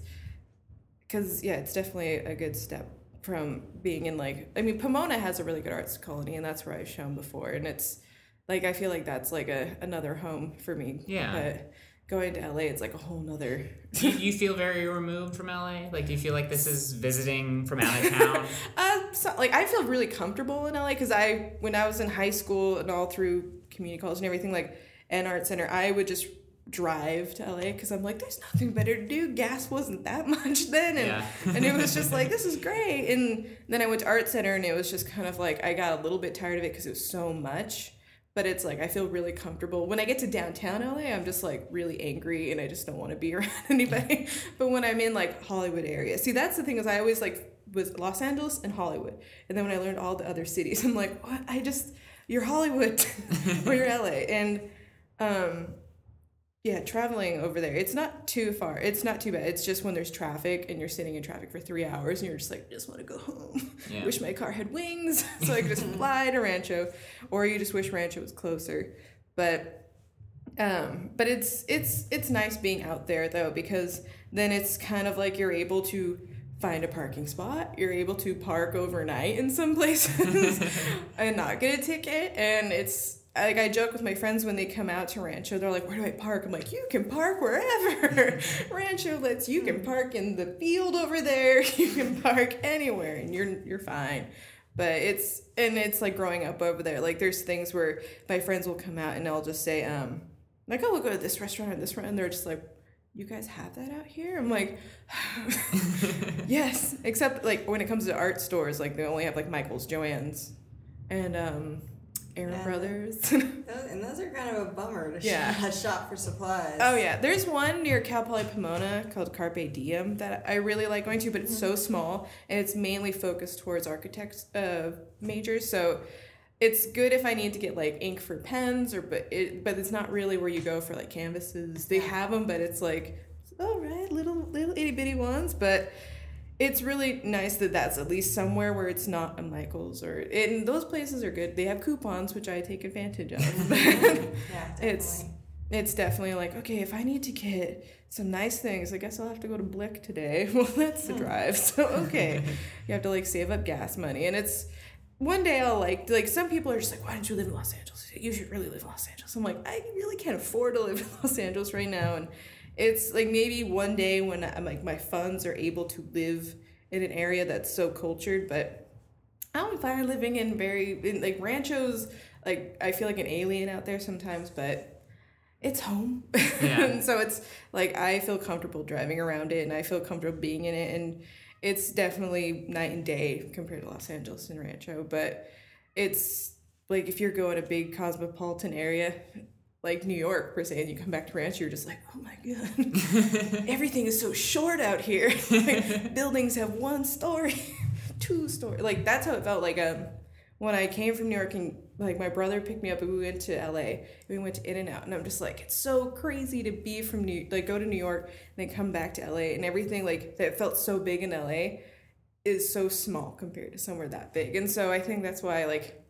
because yeah, it's definitely a good step from being in like I mean, Pomona has a really good arts colony, and that's where I've shown before, and it's like I feel like that's like a another home for me. Yeah. But going to LA, it's like a whole nother. do you, you feel very removed from LA? Like, do you feel like this is visiting from out of town? Uh, so, like I feel really comfortable in LA because I, when I was in high school and all through community college and everything, like and art center, I would just drive to LA because I'm like, there's nothing better to do. Gas wasn't that much then, and Yeah. and it was just like this is great. And then I went to art center and it was just kind of like I got a little bit tired of it because it was so much. But it's like I feel really comfortable. When I get to downtown LA, I'm just like really angry and I just don't want to be around anybody. but when I'm in like Hollywood area, see that's the thing is I always like was Los Angeles and Hollywood. And then when I learned all the other cities, I'm like, what? I just you're Hollywood or you're LA. And um yeah, traveling over there, it's not too far. It's not too bad. It's just when there's traffic and you're sitting in traffic for three hours and you're just like, I just want to go home. Yeah. Wish my car had wings so I could just fly to Rancho, or you just wish Rancho was closer. But um, but it's it's it's nice being out there though because then it's kind of like you're able to find a parking spot. You're able to park overnight in some places and not get a ticket. And it's like I joke with my friends when they come out to Rancho, they're like, "Where do I park?" I'm like, "You can park wherever. Rancho lets you can park in the field over there. You can park anywhere, and you're you're fine." But it's and it's like growing up over there. Like there's things where my friends will come out and I'll just say, um, like, "Oh, we'll go to this restaurant or this restaurant," and they're just like. You guys have that out here? I'm like, yes. Except like when it comes to art stores, like they only have like Michael's, Joann's, and um, Aaron. Brothers. Those, and those are kind of a bummer to Yeah. shop, shop for supplies. Oh yeah, there's one near Cal Poly Pomona called Carpe Diem that I really like going to, but it's so small and it's mainly focused towards architects uh, majors. So it's good if I need to get like ink for pens or but it but it's not really where you go for like canvases. They have them, but it's like all right, little little itty bitty ones, but it's really nice that that's at least somewhere where it's not a Michaels or and those places are good. They have coupons which I take advantage of. Yeah, it's definitely. it's definitely like okay if i need to get some nice things i guess i'll have to go to blick today well that's the hmm. drive so okay you have to like save up gas money and it's one day i'll like like some people are just like why don't you live in los angeles you should really live in los angeles i'm like i really can't afford to live in los angeles right now and it's like maybe one day when i'm like my funds are able to live in an area that's so cultured but I don't find living in very in like ranchos. Like I feel like an alien out there sometimes, but it's home. Yeah. and so it's like I feel comfortable driving around it, and I feel comfortable being in it, and it's definitely night and day compared to Los Angeles and Rancho. But it's like if you're going a big cosmopolitan area. Like New York, per se, and you come back to Rancho, you're just like, oh my god, everything is so short out here. like, buildings have one story two story like that's how it felt like um when I came from New York and like my brother picked me up and we went to LA we went to In and Out and I'm just like it's so crazy to be from New like go to New York and then come back to LA and everything like that felt so big in LA is so small compared to somewhere that big and so I think that's why like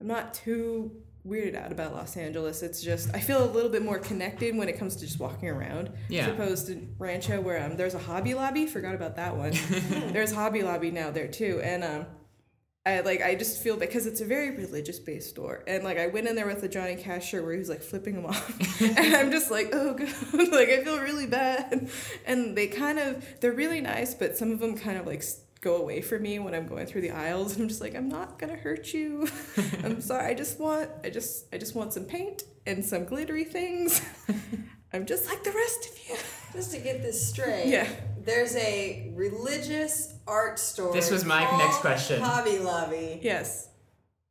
I'm not too weirded out about Los Angeles. It's just I feel a little bit more connected when it comes to just walking around Yeah. as opposed to Rancho where um, there's a Hobby Lobby. Forgot about that one. There's Hobby Lobby now there too, and um, I like I just feel because it's a very religious based store, and like I went in there with a Johnny Cash shirt where he was like flipping them off, and I'm just like oh god, like I feel really bad, and they kind of they're really nice, but some of them kind of like go away from me when I'm going through the aisles, and I'm just like I'm not gonna hurt you, I'm sorry, I just want I just I just want some paint and some glittery things. I'm just like the rest of you. Just to get this straight, Yeah. there's a religious art store. This was my next question. Hobby Lobby Yes.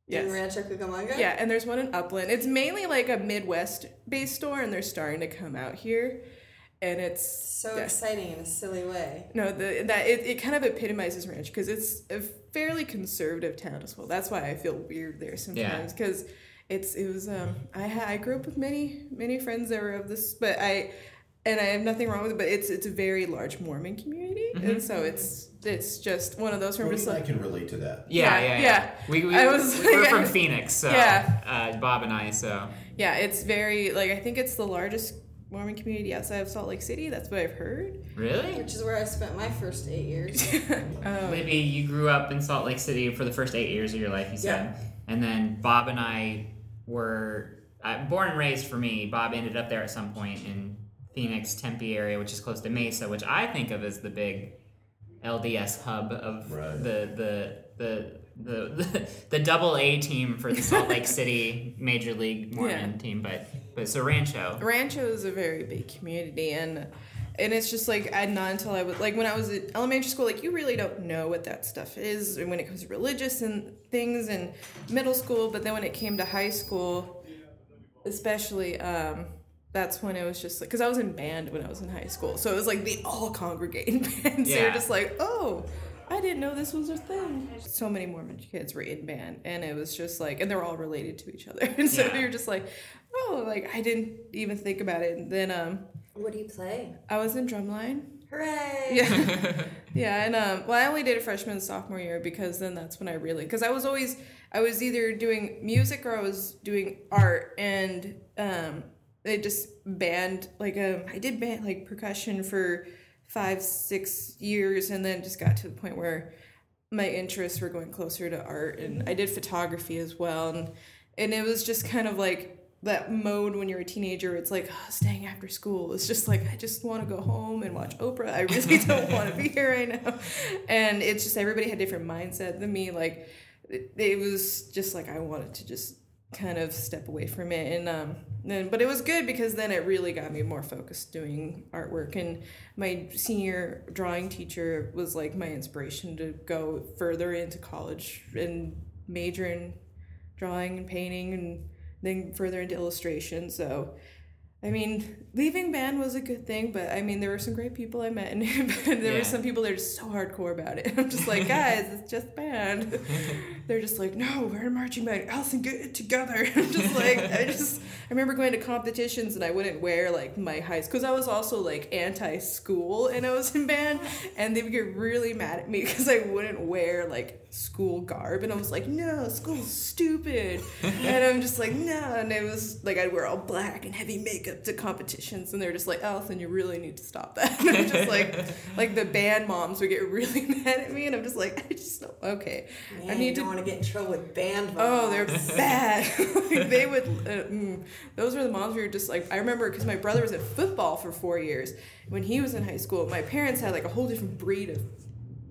Yes. in Rancho Cucamonga. Yeah, and there's one in Upland. It's mainly like a Midwest based store, and they're starting to come out here. And it's So yeah. exciting in a silly way. no, the that it, it kind of epitomizes ranch because it's a fairly conservative town as well. That's why I feel weird there sometimes because it's it was um I ha- I grew up with many many friends that were of this, but I and I have nothing wrong with it, but it's it's a very large Mormon community, and so it's it's just one of those where I'm Brody just and I can relate to that. Yeah, Yeah, yeah, yeah. yeah. We, we, I was- we're yeah. from Phoenix, so Yeah. uh, Bob and I, so yeah, it's very like I think it's the largest Mormon community outside of Salt Lake City. That's what I've heard. really. Which is where I spent my first eight years. Um, Maybe you grew up in Salt Lake City for the first eight years of your life, you said, and then Bob and I were uh, born and raised. For me, Bob ended up there at some point in Phoenix, Tempe area, which is close to Mesa, which I think of as the big LDS hub of Right. the the the. The, the, the double A team for the Salt Lake City Major League Mormon Yeah. team, but but so Rancho. Rancho is a very big community and and it's just like I not until I was like when I was in elementary school, like you really don't know what that stuff is and when it comes to religious and things and middle school, but then when it came to high school, especially, um, that's when it was just like because I was in band when I was in high school, so it was like they all congregate in band. So you're just like, oh, I didn't know this was a thing. So many Mormon kids were in band, and it was just like, and they're all related to each other, and so Yeah. you're just like, oh, like I didn't even think about it. And then um, what do you play? I was in drumline. Hooray! Yeah. yeah, and um, well, I only did a freshman and sophomore year because then that's when I really because I was always I was either doing music or I was doing art, and um, they just band like um, I did band like percussion for five six years, and then just got to the point where my interests were going closer to art, and I did photography as well, and and it was just kind of like that mode when you're a teenager it's like "Ah, staying after school. It's just like i just want to go home and watch oprah. I really don't want to be here right now. And it's just everybody had different mindset than me like it, it was just like i wanted to just kind of step away from it and um then but it was good because then it really got me more focused doing artwork and my senior drawing teacher was like my inspiration to go further into college and major in drawing and painting and then further into illustration. So, I mean, leaving band was a good thing, but I mean, there were some great people I met, and there Yeah. were some people that are just so hardcore about it. I'm just like, guys, it's just band. they're just like, no, we're in marching band. Allison, get it together. I'm just like, I just, I remember going to competitions and I wouldn't wear like my high school, because I was also like anti school and I was in band, and they would get really mad at me because I wouldn't wear like school garb. And I was like, no, school's stupid. and I'm just like, no. And it was like, I'd wear all black and heavy makeup to competitions. And they're just like, Allison, you really need to stop that. And I'm just like, like the band moms would get really mad at me. And I'm just like, I just okay. I need to want to get in trouble with band moms. Oh, they're bad. like they would. Uh, mm, those were the moms who were just like. I remember because my brother was at football for four years. When he was in high school, my parents had like a whole different breed of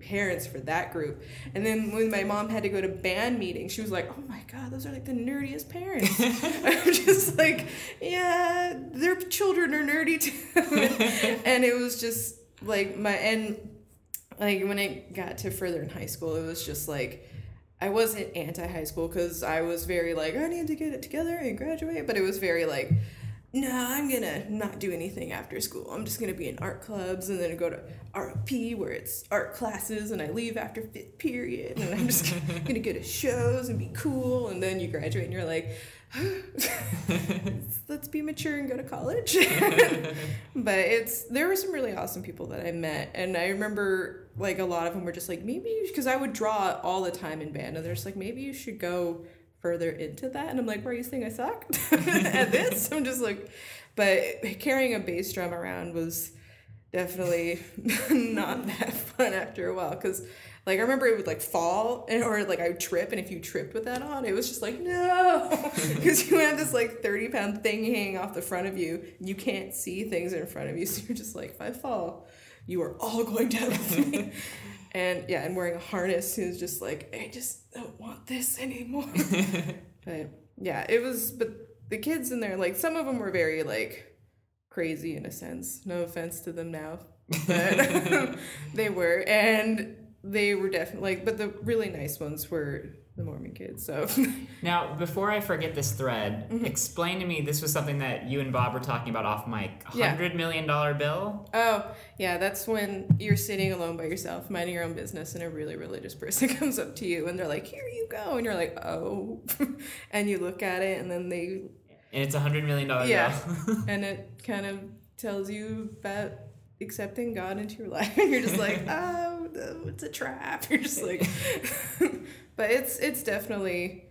parents for that group. And then when my mom had to go to band meetings, she was like, "Oh my god, those are like the nerdiest parents." I'm just like, yeah, their children are nerdy too. and it was just like my and like when I got to further in high school, it was just like I wasn't anti high school because I was very like I need to get it together and graduate, but it was very like no, I'm gonna not do anything after school. I'm just gonna be in art clubs and then go to RP where it's art classes and I leave after fifth period and I'm just gonna go to shows and be cool and then you graduate and you're like, let's be mature and go to college. but it's there were some really awesome people that I met and I remember like a lot of them were just like maybe because I would draw all the time in band and they're just like maybe you should go further into that. And i'm like where are you saying i suck at this? I'm just like but carrying a bass drum around was definitely not that fun after a while because like i remember it would like fall and or like i would trip and if you tripped with that on it was just like no! Because you have this like 30 pound thing hanging off the front of you you can't see things in front of you so you're just like if i fall you are all going down with me and yeah, and wearing a harness is just like I just don't want this anymore. but yeah, it was. But the kids in there, like some of them were very like crazy in a sense. No offense to them now, but they were, and they were definitely like. But the really nice ones were the Mormon kids. So now, before I forget this thread, mm-hmm. explain to me. This was something that you and Bob were talking about off mic. Hundred yeah. million dollar bill. Oh yeah, that's when you're sitting alone by yourself, minding your own business, and a really religious person comes up to you and they're like, "Here you go," and you're like, "Oh," and you look at it, and then they. And it's a hundred million dollar yeah. bill. and it kind of tells you about accepting God into your life, and you're just like, "Oh, it's a trap." You're just like but it's it's definitely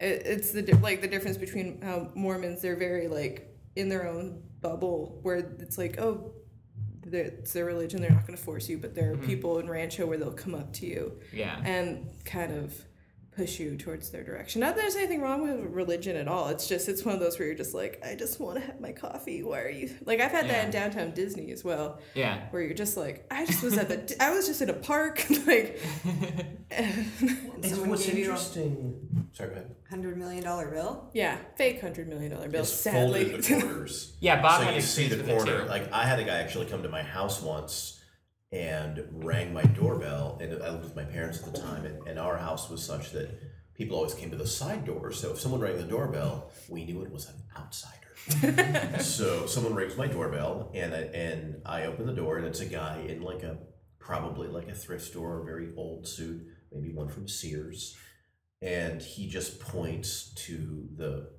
it, it's the like the difference between how Mormons they're very like in their own bubble where it's like oh it's their religion they're not going to force you but there are mm-hmm. people in Rancho where they'll come up to you yeah and kind of push you towards their direction. Not that there's anything wrong with religion at all. It's just it's one of those where you're just like, I just want to have my coffee. Why are you like I've had yeah. that in downtown Disney as well. Yeah. Where you're just like, I just was at the I was just in a park like it's what's interesting. Sorry, go ahead. Hundred million dollar bill. Yeah, fake hundred million dollar bill. It's sadly, folded into corners. yeah, Bob. So you see the corner. Like I had a guy actually come to my house once and rang my doorbell. And I lived with my parents at the time, and, and our house was such that people always came to the side door. So if someone rang the doorbell, we knew it was an outsider. so someone rings my doorbell, and I, and I open the door, and it's a guy in like a probably like a thrift store, a very old suit, maybe one from Sears, and he just points to the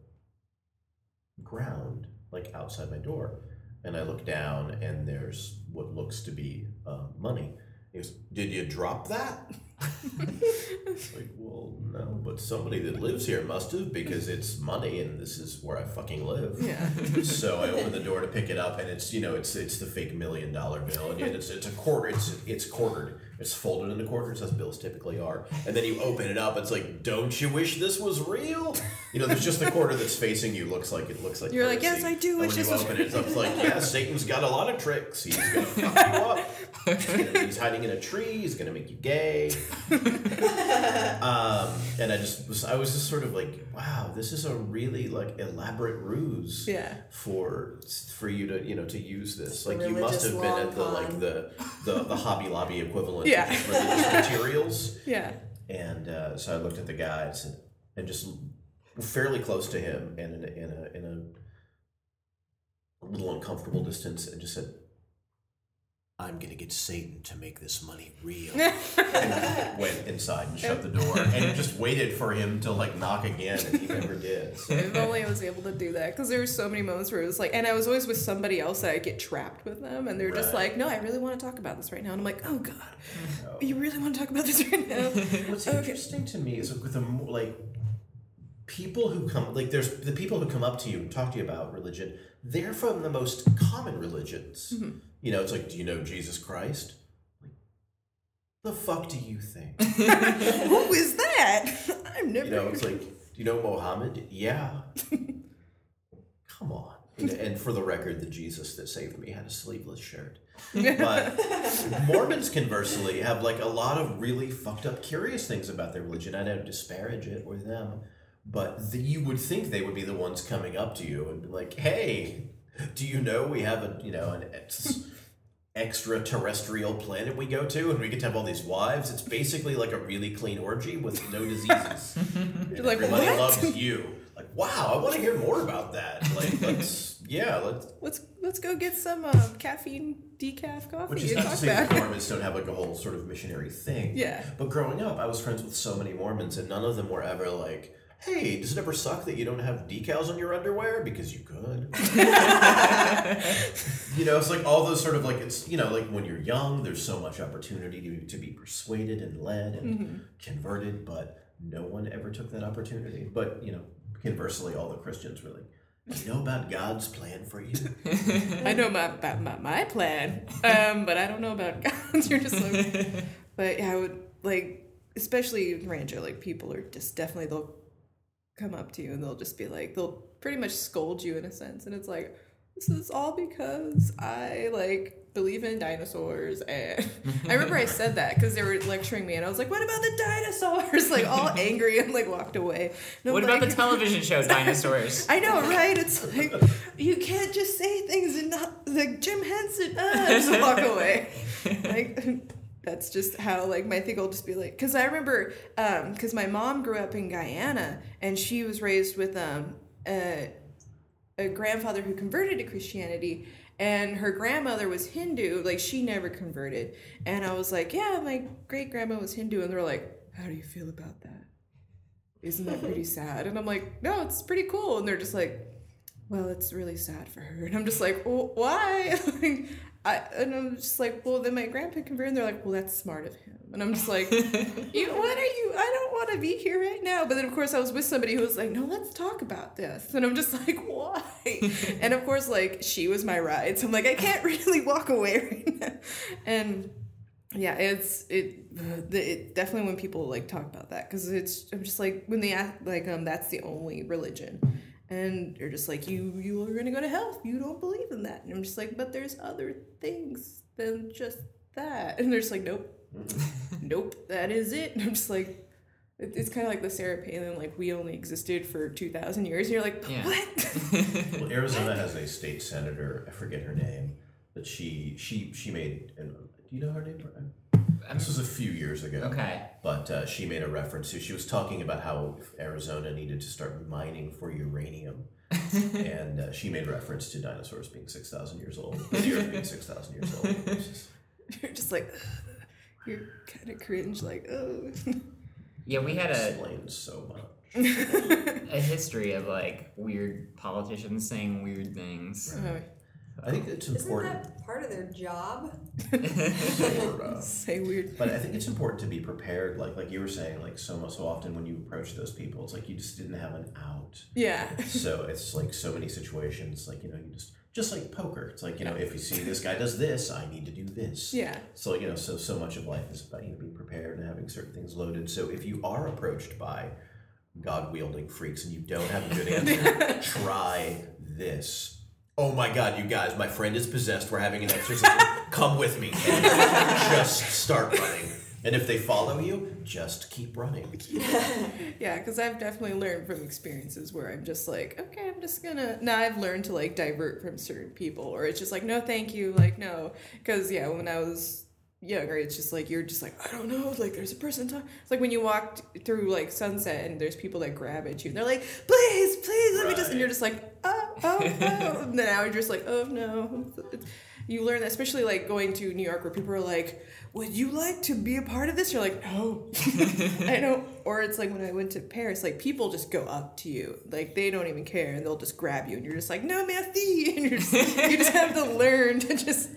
ground like outside my door and I look down and there's what looks to be uh, money. He goes, "Did you drop that?" like, well, no, but somebody that lives here must have because it's money and this is where I fucking live. Yeah. so I open the door to pick it up and it's you know it's it's the fake million dollar bill and it's it's a quarter it's it's quartered it's folded into quarters as bills typically are. And then you open it up it's like don't you wish this was real? You know there's just the quarter that's facing you looks like it looks like you're like yes I do and wish this was open it it's like yeah Satan's got a lot of tricks. He's gonna fuck you up. He's hiding in a tree. He's gonna make you gay. Um, and I just was, I was just sort of like, wow, this is a really like elaborate ruse. Yeah. For for you to you know to use this, like you must have been at the con. like the the, the Hobby Lobby equivalent yeah. religious materials. Yeah. And uh, so I looked at the guys and, and just fairly close to him and in a, in a, in a little uncomfortable distance and just said, I'm gonna get Satan to make this money real. and went inside and shut the door and just waited for him to like knock again, and he never did. So. If only I was able to do that, because there were so many moments where it was like, and I was always with somebody else that I get trapped with them, and they're just like, "No, I really want to talk about this right now," and I'm like, "Oh God, oh. you really want to talk about this right now?" What's Okay. interesting to me is with the more like people who come like there's the people who come up to you and talk to you about religion. They're from the most common religions. Mm-hmm. You know, it's like, do you know Jesus Christ? Like, the fuck do you think? Who is that? I've never. You know, it's like, do you know Mohammed? Yeah. Come on. And, and for the record, the Jesus that saved me had a sleeveless shirt. But Mormons, conversely, have like a lot of really fucked up, curious things about their religion. I don't disparage it or them, but the, you would think they would be the ones coming up to you and be like, "Hey, do you know we have a you know an ex- extraterrestrial planet we go to, and we get to have all these wives? It's basically like a really clean orgy with no diseases. You're like, everybody "What?" loves you. Like, wow, I want to hear more about that. Like, let's yeah, let's Let's let's go get some um, caffeine decaf coffee Which is not to say that. Mormons don't have like a whole sort of missionary thing. Yeah. But growing up, I was friends with so many Mormons, and none of them were ever like, "Hey, does it ever suck that you don't have decals on your underwear because you could?" you know, it's like all those sort of like it's you know like when you're young, there's so much opportunity to, to be persuaded and led and converted, but no one ever took that opportunity. But you know, conversely, all the Christians were like. "Do You know about God's plan for you? I know my, about my, my plan, um, but I don't know about God's. You're just like, but yeah, I would like, especially in Rancho, like people are just definitely they'll come up to you and they'll just be like, they'll pretty much scold you in a sense, and it's like, this is all because I like believe in dinosaurs, and I remember I said that because they were lecturing me, and I was like, what about the dinosaurs? Like all angry and like walked away. What about the television show Dinosaurs? I know, right? It's like you can't just say things and not like Jim Henson. Uh, just walk away. Like that's just how like my thing will just be like. Because I remember, um, because my mom grew up in Guyana and she was raised with um a, a grandfather who converted to Christianity. And her grandmother was Hindu, like she never converted. And I was like, Yeah, my great grandma was Hindu. And they're like, How do you feel about that? isn't that pretty sad? And I'm like, no, it's pretty cool. And they're just like, well, it's really sad for her. And I'm just like, well, why? Like, I, and I'm just like, well, then my grandpa converted. And they're like, well, that's smart of him. And I'm just like, you, what are you? I don't want to be here right now. But then, of course, I was with somebody who was like, no, let's talk about this. And I'm just like, why? and of course, like, she was my ride. So I'm like, I can't really walk away right now. And yeah it's it, it definitely when people like talk about that because it's i'm just like when they ask like um that's the only religion and they're just like you you are gonna go to hell you don't believe in that and i'm just like but there's other things than just that and they're just like nope mm. nope that is it and i'm just like it- it's kind of like the Sarah Palin, like we only existed for two thousand years. And you're like, Yeah. what? Well, Arizona has a state senator. I forget her name, but she she she made. And, do you know her name? This was a few years ago. Okay. But uh, she made a reference to. She was talking about how Arizona needed to start mining for uranium, and uh, she made reference to dinosaurs being six thousand years old, and the Earth being six thousand years old. Just- you're just like, you're kind of cringe, like, oh. Yeah, we had a, explains so much. a history of like weird politicians saying weird things. I think it's Isn't important. that part of their job? for, Say weird. But I think it's important to be prepared, like like you were saying, like so so often when you approach those people, it's like you just didn't have an out. Yeah. So it's like so many situations, like you know, you just just like poker. It's like you know, if you see this guy does this, I need to do this. Yeah. So you know, so so much of life is about you know being prepared and having certain things loaded. So if you are approached by God wielding freaks and you don't have a good answer, try this. Oh my God, you guys! My friend is possessed. We're having an exorcism. Come with me. And just start running. And if they follow you, just keep running. Yeah, because I've definitely learned from experiences where I'm just like, okay, I'm just gonna. Now I've learned to like divert from certain people, or it's just like, no, thank you, like no, because yeah, when I was younger, it's just like you're just like, I don't know, like there's a person talking. It's like when you walk through like sunset and there's people that grab at you, and they're like, please, please, let me just, and you're just like, uh, oh, oh, oh. and now you're just like, oh no, you learn that, especially like going to New York, where people are like, "Would you like to be a part of this?" You're like, "No, I don't. Or it's like when I went to Paris, like people just go up to you, like they don't even care, and they'll just grab you, and you're just like, "No, merci," and you're just, you just have to learn to just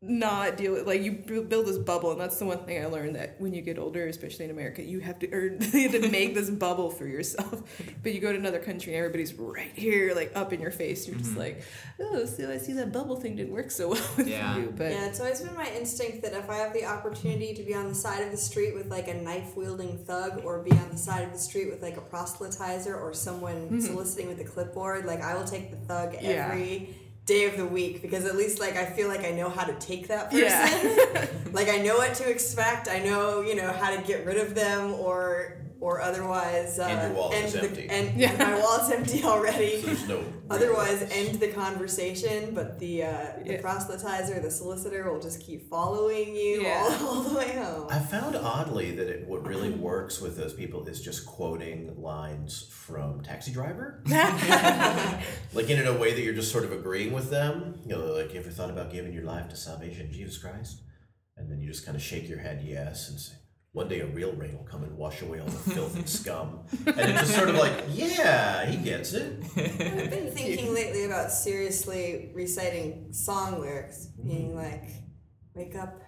not deal with like you build this bubble and that's the one thing i learned that when you get older especially in america you have to earn you have to make this bubble for yourself but you go to another country and everybody's right here like up in your face you're just like oh so i see that bubble thing didn't work so well with Yeah. you but Yeah, it's always been my instinct that if I have the opportunity to be on the side of the street with like a knife wielding thug or be on the side of the street with like a proselytizer or someone soliciting with a clipboard, like I will take the thug Mm-hmm. Yeah. every day of the week because at least like I feel like I know how to take that person. Yeah. like I know what to expect. I know, you know, how to get rid of them or or otherwise uh, And your wallet end is the, empty. And, Yeah. and my wallet's empty already. There's no. Otherwise, end the conversation, but the uh, the Yeah. proselytizer, the solicitor, will just keep following you Yeah. all, all the way home. I found oddly that it, what really works with those people is just quoting lines from Taxi Driver, like in a way that you're just sort of agreeing with them. You know, like you ever thought about giving your life to salvation, Jesus Christ, and then you just kind of shake your head yes and say. One day a real rain will come and wash away all the filth and scum. And it's just sort of like, yeah, he gets it. I've been thinking lately about seriously reciting song lyrics, being like, "Wake up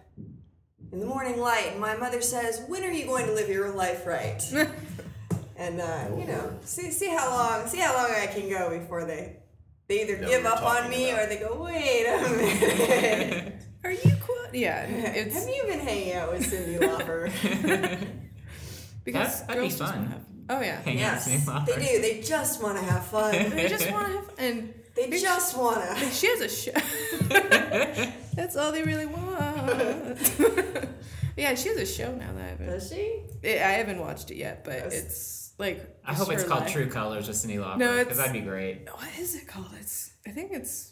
in the morning light." and My mother says, "When are you going to live your life right?" and uh, you know, see see how long see how long I can go before they they either Know give up on me about. or they go, "Wait a minute." are you cool yeah it's Have you been hanging out with Cyndi Lauper? because That- that'd be girls fun. have, oh yeah Hang out yes, with they do. They just want to have fun. they just want to have fun. and They just want to. she has a show that's all they really want yeah she has a show now that i haven't Does she? It, I haven't watched it yet, but Yes. it's like. I hope it's called life. True Colors with Cyndi Lauper. No, because it's- that'd be great. What is it called? It's. I think it's.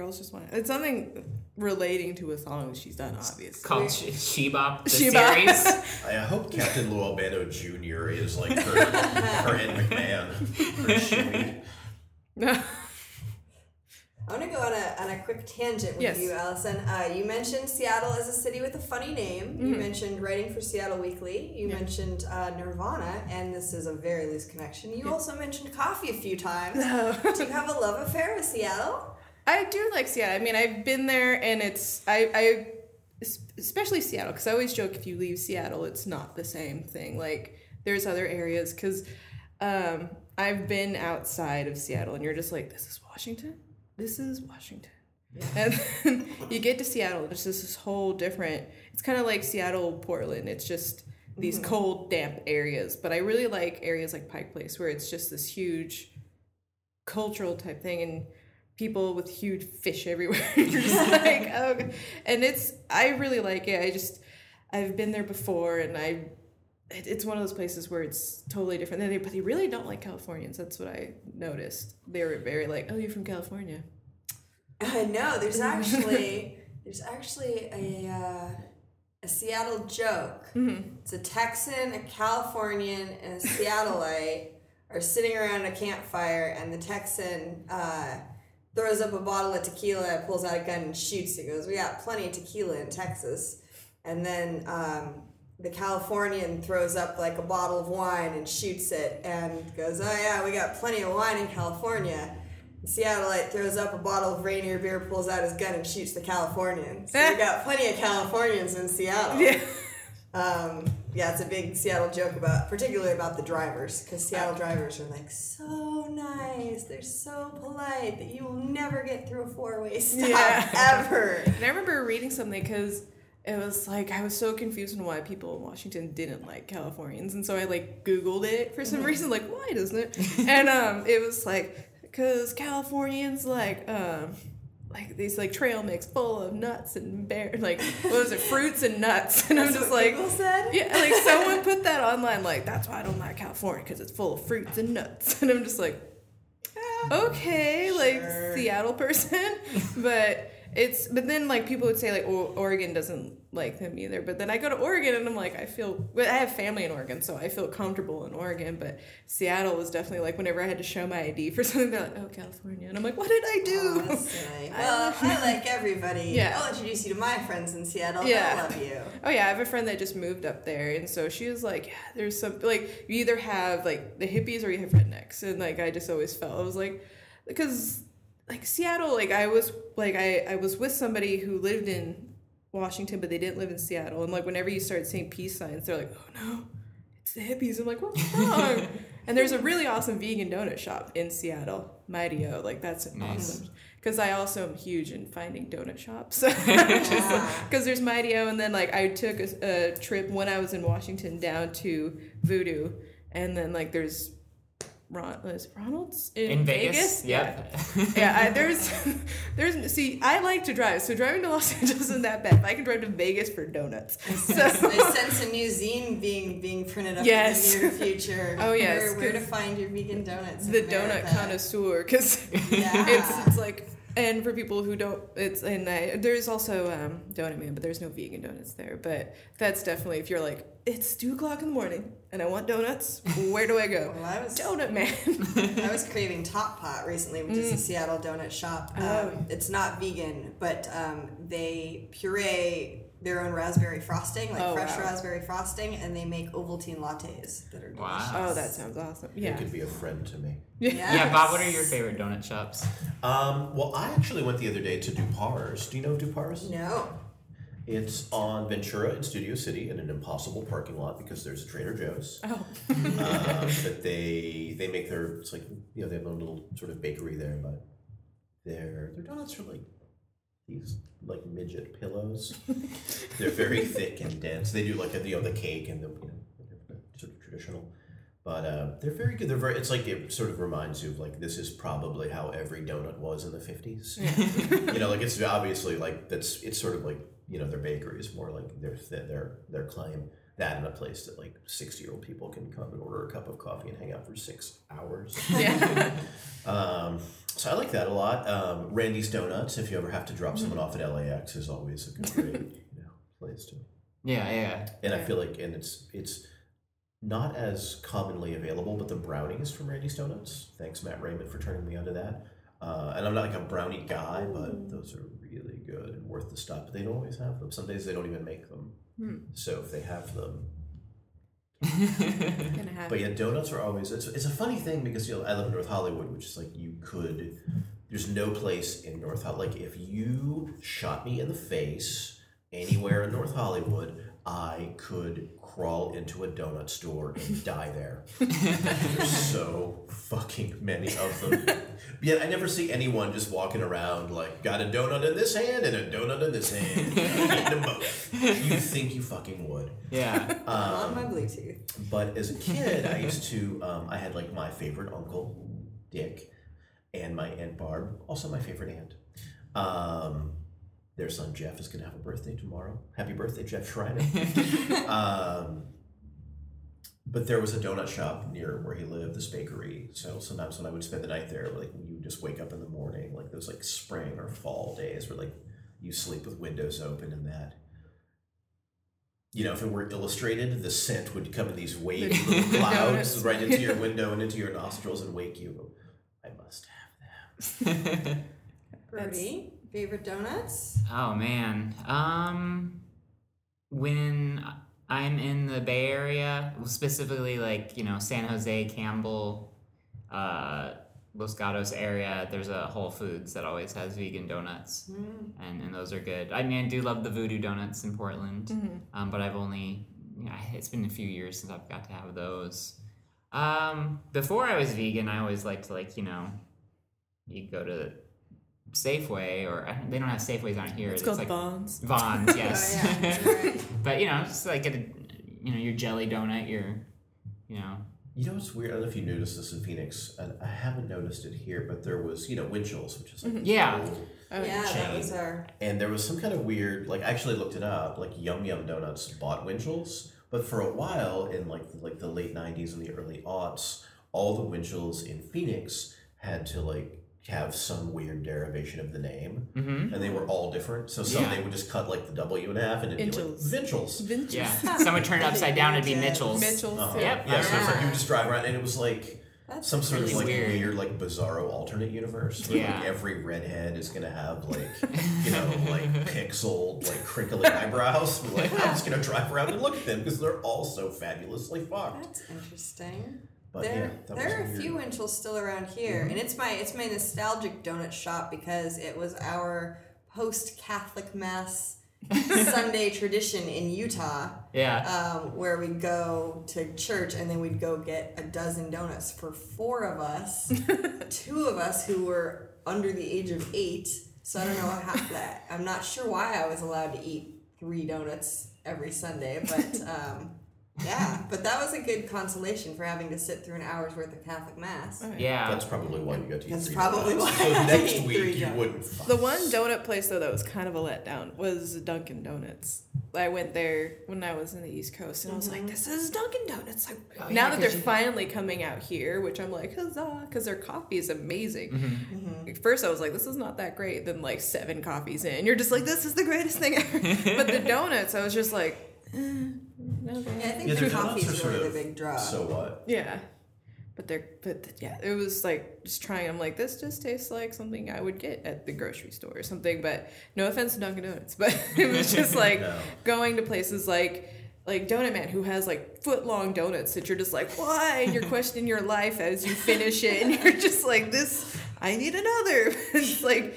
Girls just want. It's something relating to a song she's done, obviously. Called Sh- Shebop, the Shebop. series. I hope Captain Lou Albano Jr. is like her, her Ed McMahon. Her Chewie. No. I want to go on a, on a quick tangent with Yes. you, Allison. Uh, you mentioned Seattle as a city with a funny name. You mentioned writing for Seattle Weekly. You Mm-hmm. Yeah. mentioned uh, Nirvana, and this is a very loose connection. You also mentioned coffee a few times. Do you have a love affair with Seattle? I do like Seattle. I mean, I've been there, and it's I I especially Seattle because I always joke if you leave Seattle, it's not the same thing. Like there's other areas because um, I've been outside of Seattle, and you're just like, this is Washington. This is Washington. And then you get to Seattle, and it's just this whole different. It's kind of like Seattle, Portland. It's just these cold, damp areas. But I really like areas like Pike Place, where it's just this huge cultural type thing, and people with huge fish everywhere. Like, oh, and it's I really like it. I just I've been there before, and I it's one of those places where it's totally different. They, but they really don't like Californians. That's what I noticed. They were very like, oh, you're from California. Uh, no, there's actually there's actually a uh, a Seattle joke. It's a Texan, a Californian, and a Seattleite are sitting around a campfire, and the Texan uh, throws up a bottle of tequila, pulls out a gun, and shoots. He goes, "We got plenty of tequila in Texas," and then. Um, the Californian throws up like a bottle of wine and shoots it and goes, Oh, yeah, we got plenty of wine in California. The Seattleite throws up a bottle of Rainier beer, pulls out his gun, and shoots the Californian. So we got plenty of Californians in Seattle. Yeah. Um, yeah, it's a big Seattle joke about, particularly about the drivers, because Seattle drivers are like so nice. They're so polite that you will never get through a four-way stop Yeah. ever. And I remember reading something because it was like I was so confused on why people in Washington didn't like Californians, and so I like Googled it for some reason, like why doesn't it? and um, it was like because Californians like um. Like these like trail mix full of nuts and bear like what was it fruits and nuts. And I'm just like yeah like someone put that online like that's why I don't like California because it's full of fruits and nuts. And I'm just like ah, okay like Seattle person. But it's but then like people would say like oh, Oregon doesn't like them either. But then I go to Oregon and I'm like I feel I have family in Oregon, so I feel comfortable in Oregon. But Seattle was definitely like whenever I had to show my ID for something, they're like oh California, and I'm like what did I do? Oh. Well, I like everybody. Yeah. I'll introduce you to my friends in Seattle. Yeah. They'll love you. Oh yeah, I have a friend that just moved up there, and so she was like, yeah, "There's some like you either have like the hippies or you have rednecks," and like I just always felt I was like, because like Seattle, like I was like I I was with somebody who lived in Washington, but they didn't live in Seattle, and like whenever you start seeing peace signs, they're like, "Oh no, it's the hippies." I'm like, "What's wrong?" and there's a really awesome vegan donut shop in Seattle, Mighty-O. Like that's Nice. awesome. Because I also am huge in finding donut shops. Because there's Mighty-O, and then like I took a, a trip when I was in Washington down to Voodoo, and then like there's Ron, was Ronald's in, In Vegas? Yeah, Yep. yeah. I, there's, there's. See, I like to drive, so driving to Los Angeles isn't that bad. But I can drive to Vegas for donuts. So I sense a new zine being being printed up Yes. in the near future. Oh, yes, Where, where to 'cause find your vegan donuts? in the donut connoisseur, because Yeah. it's it's like and for people who don't it's and I, there's also um, donut man but there's no vegan donuts there but that's definitely if you're like it's two o'clock in the morning and i want donuts where do i go Well, I was donut man I was craving Top Pot recently, which is a Seattle donut shop. Um, Mm. Oh. It's not vegan, but um, they puree their own raspberry frosting, like Oh, fresh wow. raspberry frosting, and they make Ovaltine lattes that are delicious. Wow. oh that sounds awesome It yeah could be a friend to me. Yeah, Yeah, Bob, what are your favorite donut shops? Um, well, I actually went the other day to Dupar's. Do you know Dupar's? No. It's on Ventura in Studio City in an impossible parking lot because there's a Trader Joe's. oh um, but they they make their it's like you know they have a little sort of bakery there, but their their donuts are like these like midget pillows. they're very thick and dense. They do like you know the cake and the you know sort of traditional. But uh, they're very good. They're very. It's like it sort of reminds you of like this is probably how every donut was in the fifties. you know, like it's obviously like that's. It's sort of like you know their bakery is more like their their their claim that in a place that like sixty year old people can come and order a cup of coffee and hang out for six hours. yeah Um, so I like that a lot. Um, Randy's Donuts, if you ever have to drop someone off at LAX, is always a good great you know, place to. Yeah, yeah. And I feel like, and it's it's not as commonly available, but the brownies from Randy's Donuts. Thanks, Matt Raymond, for turning me onto that. Uh, and I'm not like a brownie guy, but those are really good and worth the stop. But they don't always have them. Some days they don't even make them. Hmm. So if they have them, but yeah, donuts are always. It's, it's a funny thing because you know I live in North Hollywood, which is like you could. There's no place in North Hollywood. Like if you shot me in the face anywhere in North Hollywood, I could crawl into a donut store and die there. There's so fucking many of them. Yet I never see anyone just walking around like got a donut in this hand and a donut in this hand. Eating them both. You think you fucking would. Yeah. on my Bluetooth. But as a kid, I used to, um, I had like my favorite uncle, Dick, and my Aunt Barb, also my favorite aunt. Um, their son Jeff is going to have a birthday tomorrow. Happy birthday, Jeff Schreiner. um, but there was a donut shop near where he lived, this bakery. So sometimes when I would spend the night there, like you would just wake up in the morning, like those like spring or fall days where like you sleep with windows open and that. You know, if it were illustrated, the scent would come in these wavy little clouds right into your window and into your nostrils and wake you. I must have them. Birdie, favorite donuts? oh man. Um when I'm in the Bay Area, specifically like, you know, San Jose, Campbell, uh Los Gatos area, there's a Whole Foods that always has vegan donuts, Mm. and, and those are good. I mean, I do love the Voodoo donuts in Portland, Mm-hmm. um, but I've only, it's been a few years since I've got to have those. Um, before I was vegan, I always liked to like, you know, you go to Safeway or don't- they don't have Safeways on here. it's called like bonds Vons, yes. Oh, yeah, right. but you know, just like get a, you know, your jelly donut, your, you know, You know what's weird? I don't know if you noticed this in Phoenix, and I haven't noticed it here, but there was, you know, Winchell's, which is like Mm-hmm. Yeah. Oh, yeah, that chain. was our. And there was some kind of weird, like I actually looked it up, like Yum Yum Donuts bought Winchell's, but for a while in like like the late '90s and the early aughts, all the Winchell's in Phoenix had to like have some weird derivation of the name, Mm-hmm. and they were all different. So some Yeah. they would just cut like the W in half, and it'd be like Inchels. Vinchels. Vintage. Yeah. Someone turned it upside down, it'd be Mitchell's. Mitchell's. Uh-huh. Yep, Yeah, I so it's like you would just drive around, and it was like That's some sort really of like weird. weird. like bizarro alternate universe where Yeah. like every redhead is gonna have like you know like pixeled like crinkly eyebrows. Like I'm just gonna drive around and look at them because they're all so fabulously fucked. That's interesting. But there, yeah, there are a weird. few Winchell's still around here, and it's my it's my nostalgic donut shop because it was our post Catholic Mass Sunday tradition in Utah, Yeah. um, where we'd go to church and then we'd go get a dozen donuts for four of us, two of us who were under the age of eight. So I don't know how that. I'm not sure why I was allowed to eat three donuts every Sunday, but um, yeah. But that was a good consolation for having to sit through an hour's worth of Catholic mass. yeah. That's probably why you got to eat That's three probably donuts. why So I next ate week you donuts. wouldn't. Fuck. The one donut place though that was kind of a letdown was Dunkin' Donuts. I went there when I was in the East Coast, and I was like, "This is Dunkin' Donuts." Like Oh, now yeah, that 'cause they're you- finally coming out here, which I'm like, huzzah, because their coffee is amazing. Mm-hmm. At first, I was like, "This is not that great." Then like seven coffees in, you're just like, "This is the greatest thing ever." but the donuts, I was just like, Mm, okay. Yeah, I think Yeah, the their donuts coffee's are sort really of the big draw. So what? Yeah. But they're but yeah, it was like just trying. I'm like, this just tastes like something I would get at the grocery store or something. But no offense to Dunkin' Donuts, but it was just like No. going to places like like Donut Man who has like foot long donuts that you're just like, why? And you're questioning your life as you finish it, and you're just like, this. I need another. it's like,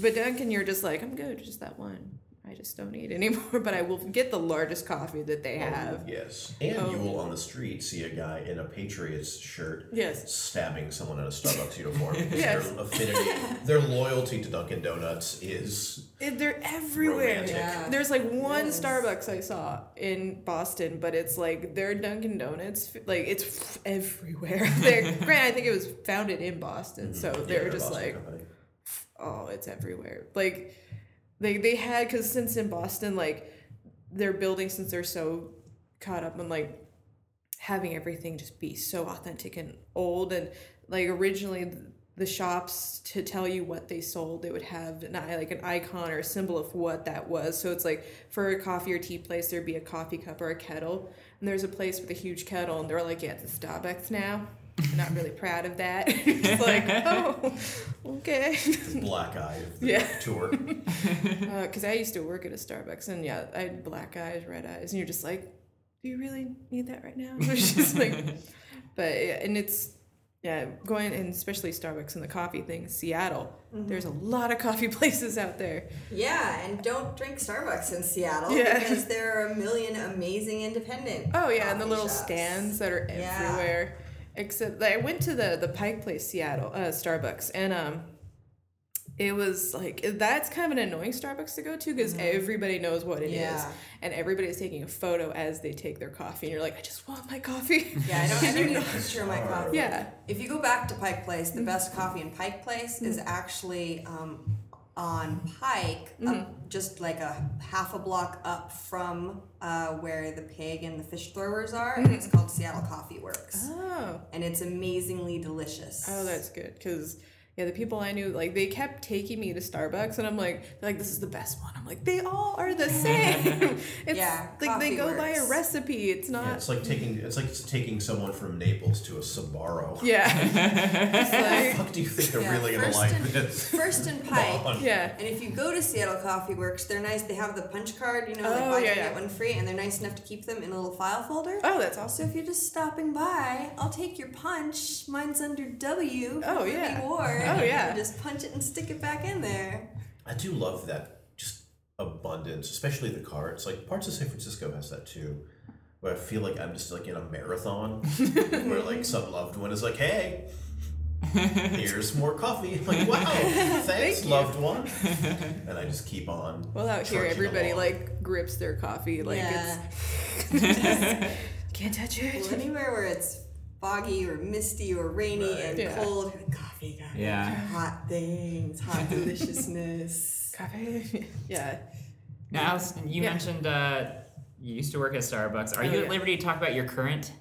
but Dunkin', you're just like, I'm good, just that one. I just don't need anymore, but I will get the largest coffee that they oh, have. Yes, and Oh. you will on the street see a guy in a Patriots shirt Yes. stabbing someone in a Starbucks uniform. because Yes. Their affinity, their loyalty to Dunkin' Donuts is It, they're everywhere. Romantic. Yeah. There's like one Yes. Starbucks I saw in Boston, but it's like their Dunkin' Donuts, like it's everywhere. they're, granted, I think it was founded in Boston, mm-hmm. so yeah, they're a just Boston like, company. oh, it's everywhere. Like they they had because since in Boston, like their buildings, since they're so caught up in like having everything just be so authentic and old and like originally the shops to tell you what they sold they would have an, i- like an icon or a symbol of what that was. So it's like for a coffee or tea place there'd be a coffee cup or a kettle and there's a place with a huge kettle and they're like yeah it's a starbucks now I'm not really proud of that it's like oh okay black eye of the Yeah. tour. because Uh, I used to work at a Starbucks, and yeah, I had black eyes, red eyes, and you're just like, do you really need that right now? It's just like, but yeah, and it's yeah, going and especially Starbucks and the coffee thing, Seattle. There's a lot of coffee places out there. Yeah, and don't drink Starbucks in Seattle Yeah. because there are a million amazing independent. Oh yeah, and the little shops. stands that are Yeah. Except like, I went to the the Pike Place Seattle uh, Starbucks, and um, it was like that's kind of an annoying Starbucks to go to because everybody knows what it is, Mm-hmm. Yeah. and everybody's taking a photo as they take their coffee, and you're like, I just want my coffee. Yeah, I don't, I don't need a picture of my coffee. Yeah. If you go back to Pike Place, the best coffee in Pike Place is actually um, on Pike, up just like a half a block up from uh, where the pig and the fish throwers are. And it's mm-hmm. called Seattle Coffee Works. Oh. And it's amazingly delicious. Oh, that's good. Because yeah, the people I knew, like they kept taking me to Starbucks, and I'm like, they're like, this is the best one. I'm like, they all are the same. it's Yeah, like they coffee go by a recipe. It's Yeah, not. it's like taking it's like taking someone from Naples to a Sbarro. Yeah. it's the like, fuck do you think they're Yeah, really gonna first like and- this? First and Come Pike. yeah. And if you go to Seattle Coffee Works, they're nice. They have the punch card, you know, like Oh, buy yeah, one, yeah. get one free, and they're nice enough to keep them in a little file folder. Oh, that's So awesome. if you're just stopping by, I'll take your punch. Mine's under W. Oh, Ruby yeah. Ward. Oh, yeah. Just punch it and stick it back in there. I do love that just abundance, especially the cards. Like parts of San Francisco has that too. Where I feel like I'm just like in a marathon where like some loved one is like, Hey, here's more coffee. I'm like, wow, thanks, you. loved one. And I just keep on. Well, out here, everybody along. like grips their coffee. Like yeah. it's can't touch Well, it. anywhere where it's foggy or misty or rainy Right. and Yeah. cold, coffee, coffee. Yeah. Hot things, hot deliciousness. Coffee. yeah. Now, Allison, you Yeah. mentioned uh, you used to work at Starbucks. Are Oh, you at yeah. liberty to talk about your current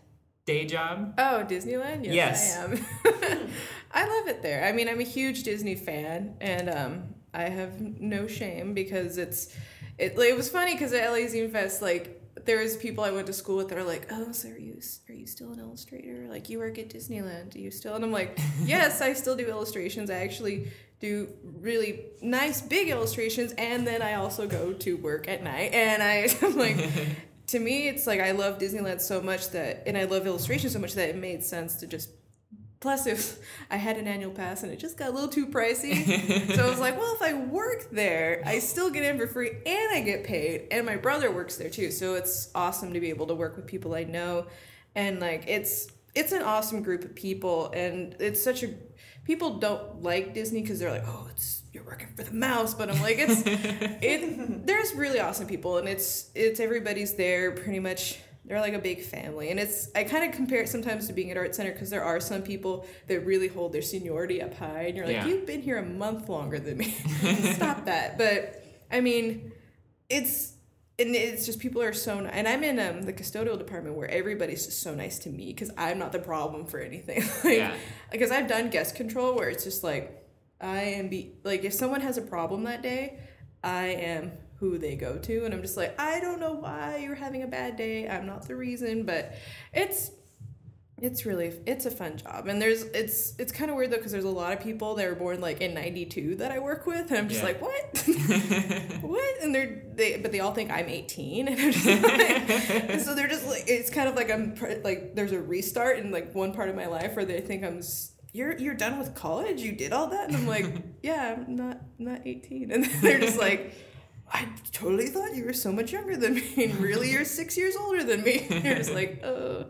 day job? Oh, Disneyland? Yes, Yes. I am. I love it there. I mean, I'm a huge Disney fan, and um, I have no shame because it's it. It was funny because at LA Zine Fest, like there was people I went to school with that are like, "Oh, so are you are you still an illustrator? Like you work at Disneyland? Do you still?" And I'm like, "Yes, I still do illustrations. I actually." do really nice big illustrations and then I also go to work at night and I, I'm like to me it's like I love Disneyland so much that and I love illustration so much that it made sense to just plus if I had an annual pass and it just got a little too pricey so I was like well if I work there I still get in for free and I get paid and my brother works there too so it's awesome to be able to work with people I know and like it's it's an awesome group of people and it's such a people don't like Disney because they're like, oh, it's you're working for the mouse, but I'm like, it's it. There's really awesome people, and it's it's everybody's there pretty much. They're like a big family, and it's I kind of compare it sometimes to being at Art Center because there are some people that really hold their seniority up high, and you're like, Yeah. you've been here a month longer than me. Stop that. But I mean, it's and it's just people are so nice. And I'm in um, the custodial department where everybody's just so nice to me because I'm not the problem for anything. like, Yeah. Because I've done guest control where it's just like I am be like if someone has a problem that day, I am who they go to, and I'm just like I don't know why you're having a bad day. I'm not the reason, but it's it's really it's a fun job. And there's it's it's kind of weird though because there's a lot of people that were born like in 92 that i work with and i'm just Yeah. like what? What? And they're they but they all think i'm 18 and i'm just like and so they're just like it's kind of like i'm like there's a restart in like one part of my life where they think i'm you're you're done with college? You did all that? And i'm like yeah i'm not not 18 and they're just like I totally thought you were so much younger than me, and really you're six years older than me. you're just like, oh,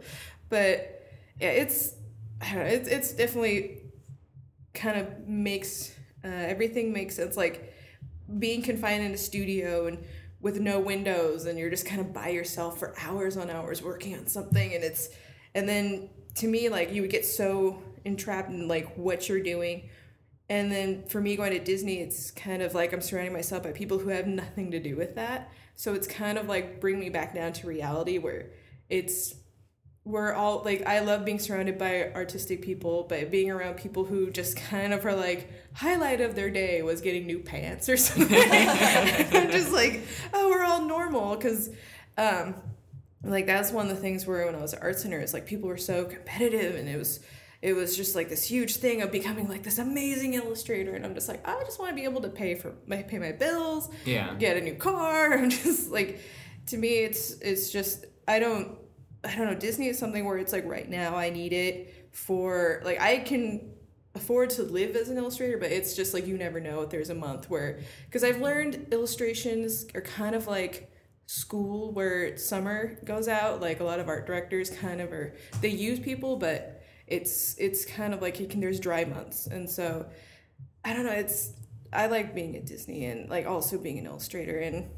but yeah, it's I don't know, it's it's definitely kind of makes uh, everything makes sense. Like being confined in a studio and with no windows, and you're just kind of by yourself for hours on hours working on something, and it's and then to me like you would get so entrapped in like what you're doing. And then for me going to Disney, it's kind of like I'm surrounding myself by people who have nothing to do with that. So it's kind of like bring me back down to reality where it's we're all like I love being surrounded by artistic people, but being around people who just kind of are like highlight of their day was getting new pants or something. I'm just like, oh, we're all normal because um like that's one of the things where when I was at art center is like people were so competitive and it was it was just like this huge thing of becoming like this amazing illustrator and I'm just like I just want to be able to pay for my pay my bills Yeah. get a new car I'm just like to me it's it's just I don't I don't know Disney is something where it's like right now I need it for like I can afford to live as an illustrator but it's just like you never know if there's a month where because I've learned illustrations are kind of like school where summer goes out like a lot of art directors kind of are they use people but it's it's kind of like you can there's dry months and so i don't know it's i like being at disney and like also being an illustrator and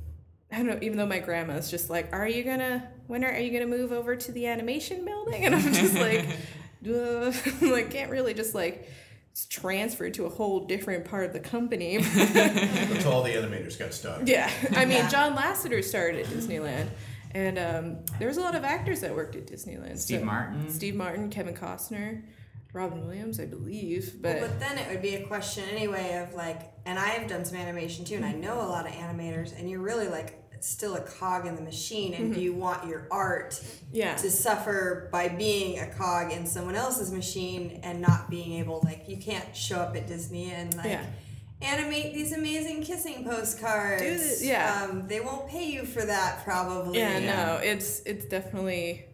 i don't know even though my grandma's just like are you gonna when are, are you gonna move over to the animation building and i'm just like Duh. like can't really just like it's transferred to a whole different part of the company Until all the animators got stuck. yeah, I mean, Yeah. John Lasseter started at Disneyland, and um, there was a lot of actors that worked at Disneyland. Steve So- Martin. Steve Martin, Kevin Costner, Robin Williams, I believe. But, Well, but then it would be a question anyway of like, and I've done some animation too, and I know a lot of animators, and you're really like still a cog in the machine, and do you want your art yeah, to suffer by being a cog in someone else's machine and not being able, like, you can't show up at Disney and like. Yeah. Animate these amazing kissing postcards. Do the- yeah. Um, they won't pay you for that, probably. yeah, no, it's it's definitely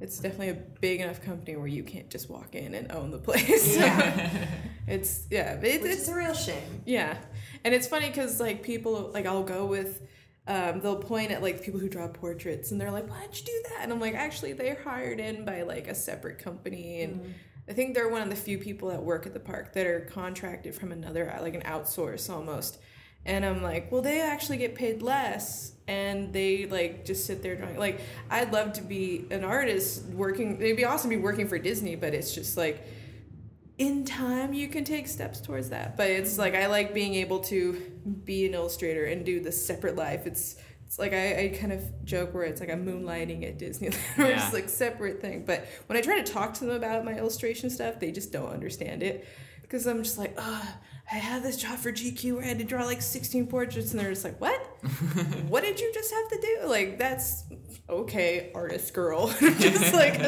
it's definitely a big enough company where you can't just walk in and own the place. Yeah. it's yeah, it, Which it's is a real shame. Yeah, and it's funny because like people like I'll go with. Um, they'll point at like people who draw portraits and they're like, why'd you do that? And I'm like, actually, they're hired in by like a separate company. And I think they're one of the few people that work at the park that are contracted from another, like an outsource almost. And I'm like, well, they actually get paid less and they like just sit there drawing. Like, I'd love to be an artist working, it'd be awesome to be working for Disney, but it's just like, in time you can take steps towards that but it's like i like being able to be an illustrator and do the separate life it's it's like I, I kind of joke where it's like I'm moonlighting at Disneyland, or Yeah. it's like separate thing. But when I try to talk to them about my illustration stuff, they just don't understand it because I'm just like, oh, I had this job for GQ where I had to draw like 16 portraits, and they're just like, what? what did you just have to do? Like that's okay, artist girl. just like,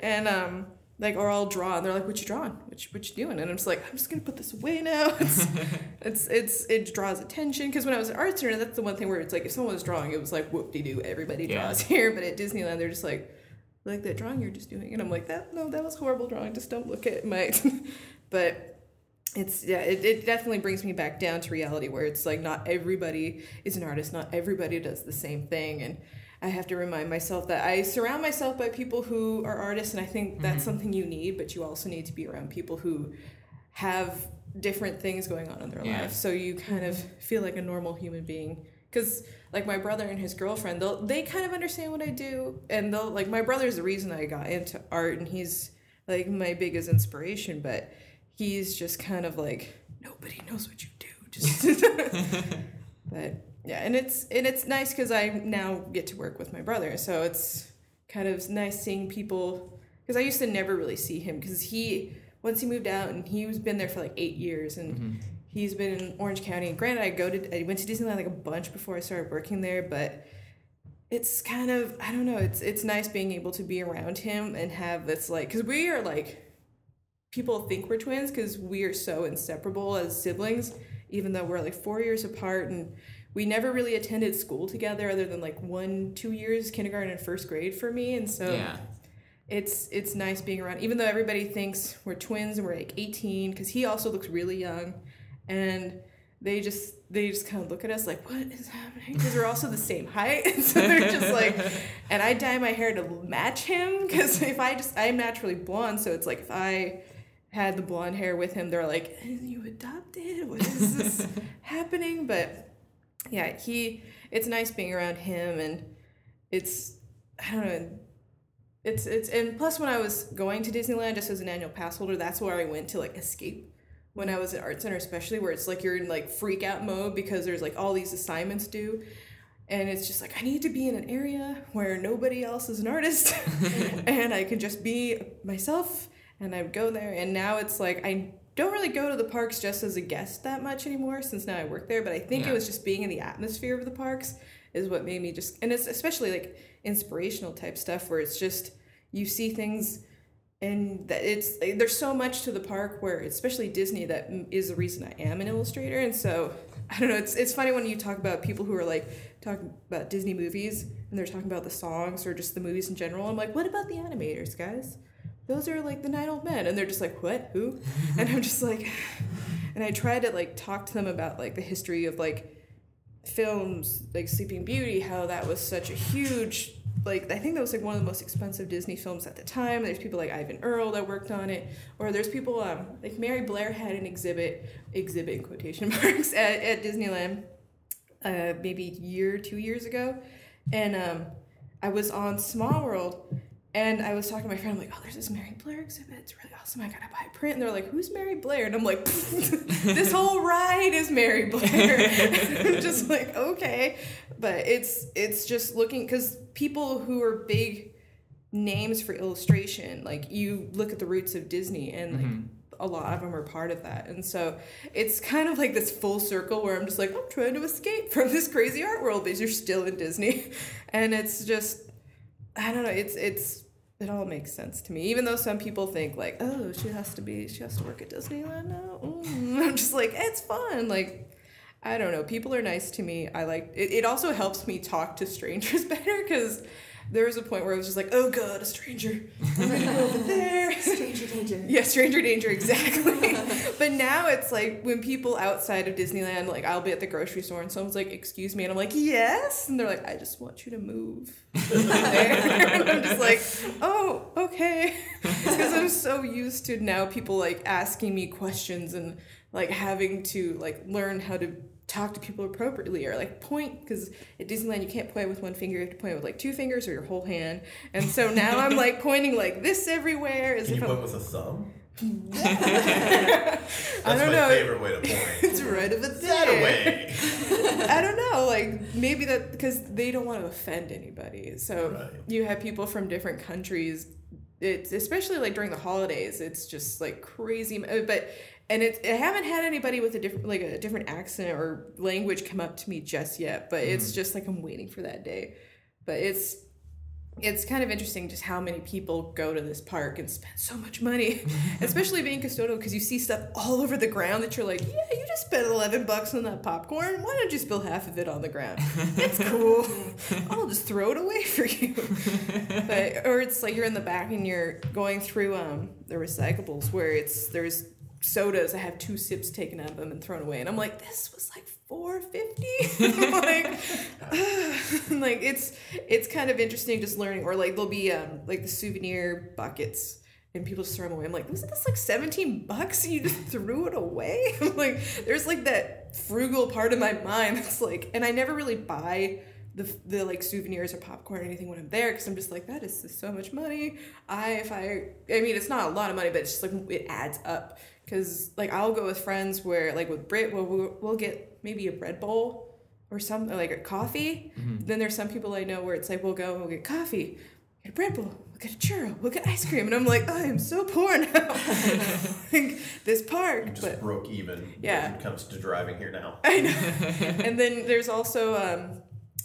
and um. Like or I'll draw and they're like, "What you drawing? What you, what you doing?" And I'm just like, "I'm just gonna put this away now." It's it's it's it draws attention because when I was an art center, that's the one thing where it's like if someone was drawing, it was like whoop de doo, everybody Yeah. draws here. But at Disneyland, they're just like, "I like that drawing you're just doing, and I'm like, that no, that was horrible drawing. Just don't look at my. but it's yeah, it, it definitely brings me back down to reality where it's like not everybody is an artist, not everybody does the same thing, and I have to remind myself that I surround myself by people who are artists, and I think that's mm-hmm. something you need, but you also need to be around people who have different things going on in their Yeah. life, so you kind of feel like a normal human being. Because like my brother and his girlfriend, they'll they kind of understand what I do, and they'll like my brother's the reason I got into art, and he's like my biggest inspiration, but he's just kind of like nobody knows what you do, just. but yeah, and it's and it's nice because I now get to work with my brother, so it's kind of nice seeing people because I used to never really see him because he once he moved out and he was been there for like eight years and mm-hmm. he's been in Orange County. And granted, I go to I went to Disneyland like a bunch before I started working there, but it's kind of I don't know. It's it's nice being able to be around him and have this like because we are like people think we're twins because we are so inseparable as siblings, even though we're like four years apart and we never really attended school together other than like one two years kindergarten and first grade for me and so yeah. it's it's nice being around even though everybody thinks we're twins and we're like 18 because he also looks really young and they just they just kind of look at us like what is happening? Because we're also the same height and so they're just like and i dye my hair to match him because if i just i'm naturally blonde so it's like if i had the blonde hair with him they're like you adopted? What is this happening? But yeah he it's nice being around him and it's i don't know it's it's and plus when I was going to Disneyland just as an annual pass holder, that's where I went to like escape. When I was at Art Center, especially where it's like you're in like freak out mode because there's like all these assignments due, and it's just like I need to be in an area where nobody else is an artist, and I can just be myself. And I would go there, and now it's like I don't really go to the parks just as a guest that much anymore since now I work there. But I think Yeah. it was just being in the atmosphere of the parks is what made me just and it's especially like inspirational type stuff where it's just you see things and that it's there's so much to the park where especially Disney that is the reason I am an illustrator and so I don't know it's it's funny when you talk about people who are like talking about Disney movies and they're talking about the songs or just the movies in general I'm like what about the animators guys those are like the nine old men and they're just like what who and I'm just like and I try to like talk to them about like the history of like films like Sleeping Beauty, how that was such a huge like I think that was like one of the most expensive Disney films at the time. There's people like Eyvind Earle that worked on it, or there's people um like Mary Blair had an exhibit exhibit in quotation marks at, at Disneyland, uh maybe a year two years ago, and um I was on Small World. And I was talking to my friend, I'm like, oh, there's this Mary Blair exhibit. It's really awesome. I gotta buy a print. And they're like, who's Mary Blair? And I'm like, this whole ride is Mary Blair. I'm just like, okay. But it's it's just looking because people who are big names for illustration, like you look at the roots of Disney and like mm-hmm. a lot of them are part of that. And so it's kind of like this full circle where I'm just like, I'm trying to escape from this crazy art world because you're still in Disney. And it's just I don't know. It's it's it all makes sense to me. Even though some people think like, oh, she has to be, she has to work at Disneyland now. Mm. I'm just like, it's fun. Like, I don't know. People are nice to me. I like it. It also helps me talk to strangers better because there was a point where I was just like, oh god, a stranger. I'm gonna go over there. Stranger danger. Yeah, stranger danger, exactly. but now it's like when people outside of Disneyland, like I'll be at the grocery store and someone's like, "Excuse me," and I'm like, "Yes," and they're like, "I just want you to move." and I'm just like, "Oh, okay," because I'm so used to now people like asking me questions and like having to like learn how to talk to people appropriately or like point because at Disneyland you can't point with one finger you have to point with like two fingers or your whole hand and so now I'm like pointing like this everywhere as Can if you I'm point with a thumb? That's I don't my know. favorite way to point. It's right over that there. away. I don't know, like maybe that because they don't want to offend anybody. So Right. you have people from different countries. It's especially like during the holidays. It's just like crazy. uh, But and it's I haven't had anybody with a different like a different accent or language come up to me just yet. But it's just like I'm waiting for that day. But it's it's kind of interesting just how many people go to this park and spend so much money, especially being custodial because you see stuff all over the ground that you're like, yeah, you just spent 11 bucks on that popcorn. Why don't you spill half of it on the ground? It's cool. I'll just throw it away for you. But, or it's like you're in the back and you're going through um, the recyclables where it's there's sodas I have two sips taken out of them and thrown away. And I'm like, this was like 450 like like it's it's kind of interesting just learning or like there'll be um like the souvenir buckets and people just throw them away. I'm like, wasn't this like 17 bucks and you just threw it away? I'm like, there's like that frugal part of my mind that's like, and I never really buy the, the like souvenirs or popcorn or anything when I'm there because I'm just like, that is so much money. I, if I, I mean, it's not a lot of money, but it's just like, it adds up. Cause like I'll go with friends where like with Brit, we'll, we'll, we'll get maybe a bread bowl or some like a coffee. Then there's some people I know where it's like we'll go and we'll get coffee, get a bread bowl, we'll get a churro, we'll get ice cream, and I'm like, I am so poor now. like this park, Just but broke even Yeah. when it comes to driving here now. I know. and then there's also um,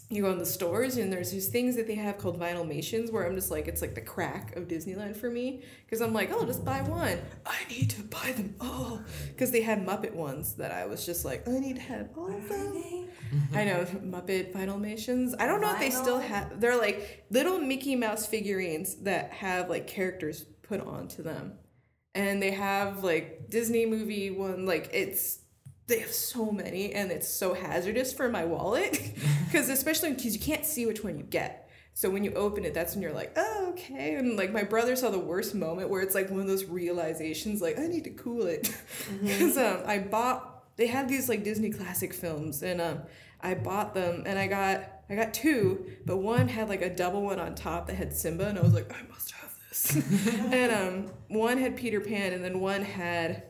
you go in the stores and there's these things that they have called vinylmations where I'm just like it's like the crack of Disneyland for me because I'm like oh just buy one I need to buy them all because they had Muppet ones that I was just like I need to have all of them. I know Muppet vinylmations. I don't know if they still have. They're like little Mickey Mouse figurines that have like characters put onto them, and they have like Disney movie one. Like it's they have so many, and it's so hazardous for my wallet because especially because you can't see which one you get. So when you open it, that's when you're like, oh, okay. And like my brother saw the worst moment where it's like one of those realizations, like I need to cool it, because um, I bought. They had these like Disney classic films, and um, I bought them, and I got I got two, but one had like a double one on top that had Simba, and I was like, I must have this. and um, one had Peter Pan, and then one had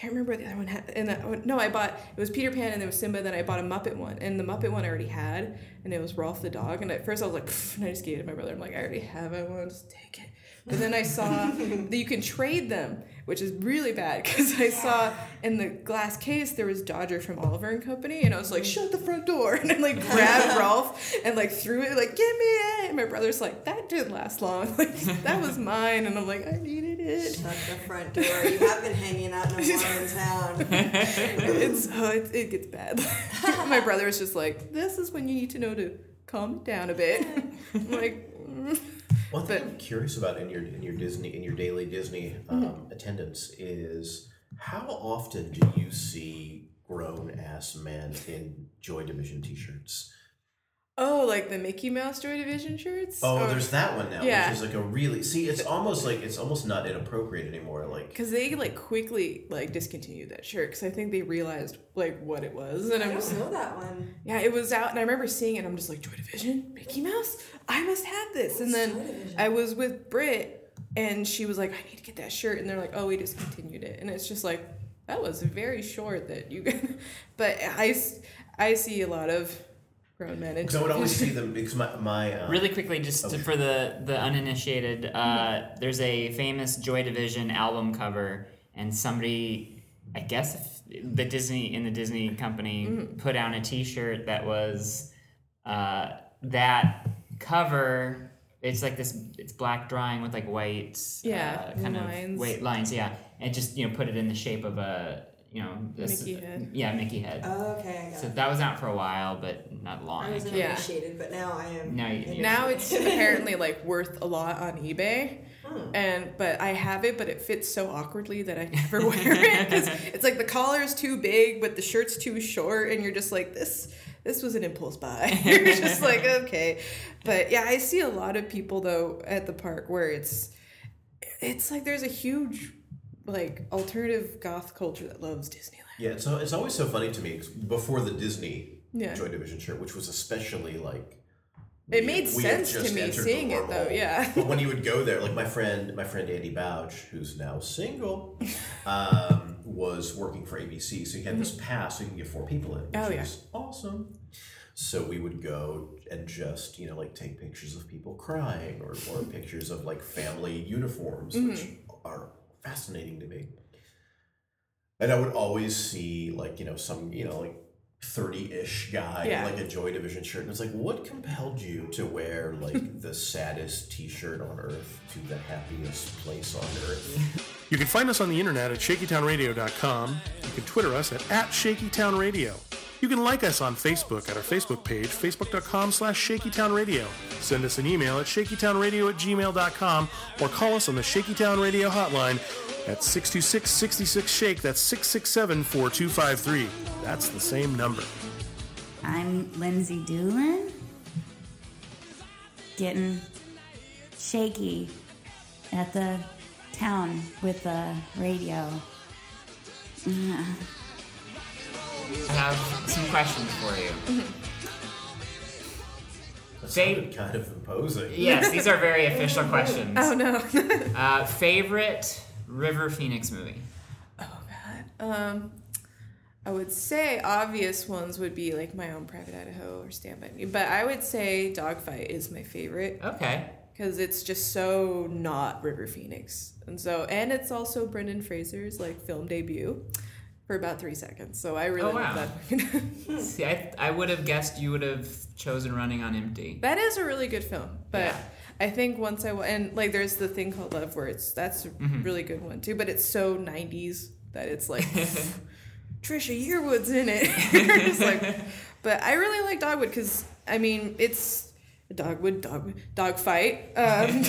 can't remember what the other one had. And that, no, I bought it was Peter Pan and there was Simba. Then I bought a Muppet one, and the Muppet one I already had, and it was Rowlf the dog. And at first I was like, and I just gave it to my brother. I'm like, I already have it. One, just take it. But then I saw that you can trade them, which is really bad because I saw in the glass case there was Dodger from Oliver and Company, and I was like, mm-hmm. shut the front door, and I like grabbed Rowlf and like threw it, like, give me it. And my brother's like, that didn't last long. Like that was mine, and I'm like, I needed it. Shut the front door. You have been hanging out no more in town. it's uh, oh, it, it gets bad. My brother was just like, "This is when you need to know to calm down a bit." I'm like. One thing I'm curious about in your in your Disney in your daily Disney um, attendance is how often do you see grown ass men in Joy Division T-shirts? "Oh, like the Mickey Mouse Joy Division shirts." Oh, there's that one now, Yeah. which is like a really see. It's almost like it's almost not inappropriate anymore. Like because they like quickly like discontinued that shirt because I think they realized like what it was, and I I'm just don't know that one. yeah, it was out, and I remember seeing it. I'm just like Joy Division, Mickey Mouse. I must have this, and then Joy I was with Britt, and she was like, I need to get that shirt, and they're like, oh, we discontinued it, and it's just like that was very short that you, but I I see a lot of grown men. because I would always see them because my my um, Really quickly, just to, for the the uninitiated, uh, there's a famous Joy Division album cover, and somebody, I guess, if the Disney in the Disney company put on a T-shirt that was uh, that cover. It's like this. It's black drawing with like white, Yeah, uh, kind lines. of white lines. Yeah, and just you know put it in the shape of a you know this, Mickey head. Yeah, Mickey head. Oh, okay, I got so it. that was out for a while, but not long. I I wasn't Yeah. initiated, but now I am. Now you- now it's apparently like worth a lot on eBay. Hmm. And but I have it, but it fits so awkwardly that I never wear it because it's like the collar is too big, but the shirt's too short, and you're just like this. This was an impulse buy. you're just like okay, but yeah, I see a lot of people though at the park where it's it's like there's a huge like alternative goth culture that loves Disneyland. yeah. So it's always so funny to me 'cause before the Disney Yeah. Joy Division shirt, which was especially like It made we sense to me seeing it, though, yeah. but when you would go there, like my friend, my friend Andy Bouch, who's now single, um, was working for ABC, so he had this pass so you can get four people in, which Mm-hmm. Oh, yeah. was awesome. So we would go and just you know like take pictures of people crying or, or pictures of like family uniforms, which Mm-hmm. are fascinating to me. And I would always see like you know some you know like. 30-ish guy Yeah. in like a Joy Division shirt and it's like what compelled you to wear like the saddest t-shirt on earth to the happiest place on earth You can find us on the internet at shakytownradio.com. You can Twitter us at, at shakytownradio. You can like us on Facebook at our Facebook page, facebook.com slash shakytownradio. Send us an email at shakytownradio at gmail.com or call us on the Shakytown Radio hotline at 626-66-SHAKE. That's 667-4253. That's the same number. I'm Lindsay Doolin. Getting shaky at the town with the radio. I have some questions for you. that They- sounded kind of imposing Yes, these are very official questions. Oh no. Uh, favorite River Phoenix movie? Oh god. Um, I would say obvious ones would be like My Own Private Idaho or Stand By Me, but I would say Dogfight is my favorite Okay. because it's just so not River Phoenix, and so and it's also Brendan Fraser's like film debut for about three seconds. So I really Oh, wow. love that. See, I, I would have guessed you would have chosen Running on Empty. that is a really good film, but. Yeah. I think once I and like there's the thing called Love Words. That's a Mm-hmm. really good one too, but it's so 90s that it's like Trisha Yearwood's in it. Like, but I really like Dogwood because I mean it's Dogwood dog dog fight. Um,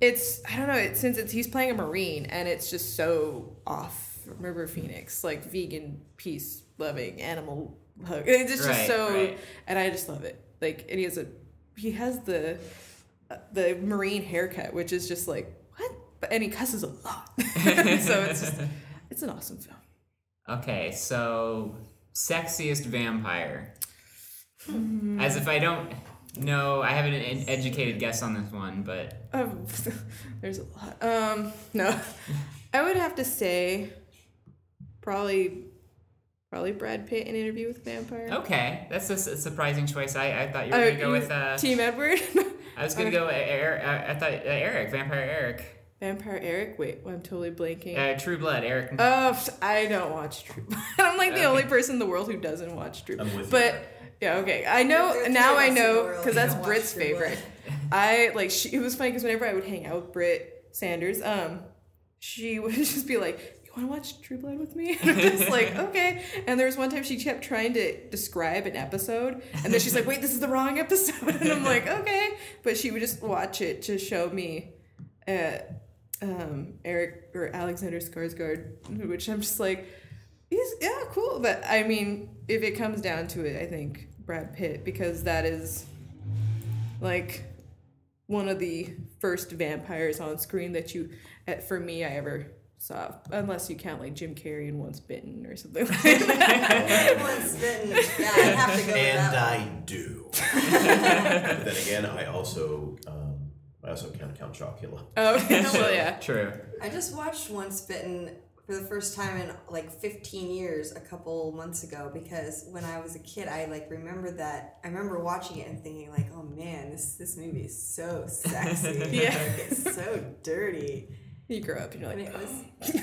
it's I don't know. It, since it's he's playing a marine and it's just so off River Phoenix, like vegan, peace loving animal hug. It's just Right, so, right. and I just love it. Like and he has a he has the uh, the marine haircut, which is just like what, but and he cusses a lot. so it's just it's an awesome film. Okay, so sexiest vampire. Hmm. As if I don't know, I have an educated guess on this one, but Um, there's a lot. Um, no, I would have to say probably probably Brad Pitt in Interview with a Vampire. okay, that's a surprising choice. I, I thought you were Oh, gonna go with. Uh, Team Edward. I was gonna go. Eric, I thought uh, Eric, Vampire Eric, Vampire Eric. Wait, I'm totally blanking. uh, True Blood. Eric. Oh, I don't watch True Blood. I'm like the Okay. only person in the world who doesn't watch True I'm Blood. with But there. yeah, okay. I know There now. I of us in the know because that's Brit's favorite. I like. She, it was funny because whenever I would hang out with Brit Sanders, um, she would just be like. You want to watch True Blood with me? And I'm just like, okay. And there was one time she kept trying to describe an episode, and then she's like, wait, this is the wrong episode. And I'm like, okay. But she would just watch it to show me uh, um, Eric or Alexander Skarsgård, which I'm just like, he's yeah, cool. But I mean, if it comes down to it, I think Brad Pitt because that is like one of the first vampires on screen that you, for me, I ever saw. Unless you count like Jim Carrey in Once Bitten or something like that. Once bitten. Yeah, I have to go with and that. I do. but then again, I also um, I also count Count Chocula. oh, well, yeah. True. I just watched Once Bitten for the first time in like 15 years a couple months ago because when I was a kid, I like remember that. I remember watching it and thinking like, oh man, this this movie is so sexy. Yeah. like, it's so dirty. You grow up and you're And like, it was,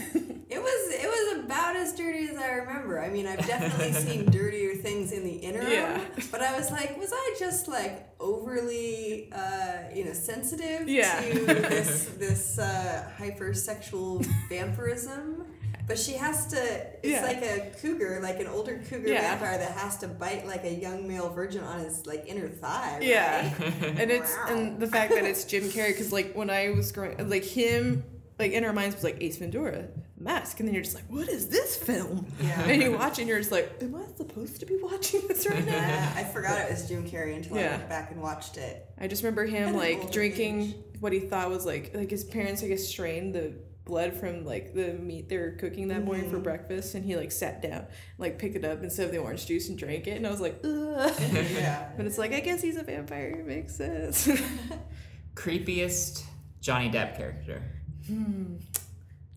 it was, it was about as dirty as I remember. I mean, I've definitely seen dirtier things in the interim, Yeah. but I was like, was I just like overly, uh, you know, sensitive Yeah. to this this uh, hypersexual vampirism? But she has to. It's Yeah. like a cougar, like an older cougar Yeah. vampire that has to bite like a young male virgin on his like inner thigh. Yeah, right? and it's Wow. and the fact that it's Jim Carrey because like when I was growing, like him, like in our minds was like Ace Ventura, Mask, and then you're just like, what is this film? Yeah. And you watch and you're just like, am I supposed to be watching this right now? Yeah, I forgot it was Jim Carrey until I went back and watched it. I just remember him like drinking age. what he thought was like like his parents I guess strained the blood from like the meat they were cooking that morning for mm-hmm. breakfast, and he like sat down, like picked it up instead of the orange juice and drank it, and I was like, ugh. Yeah. But it's like I guess he's a vampire. It makes sense. Creepiest Johnny Depp character.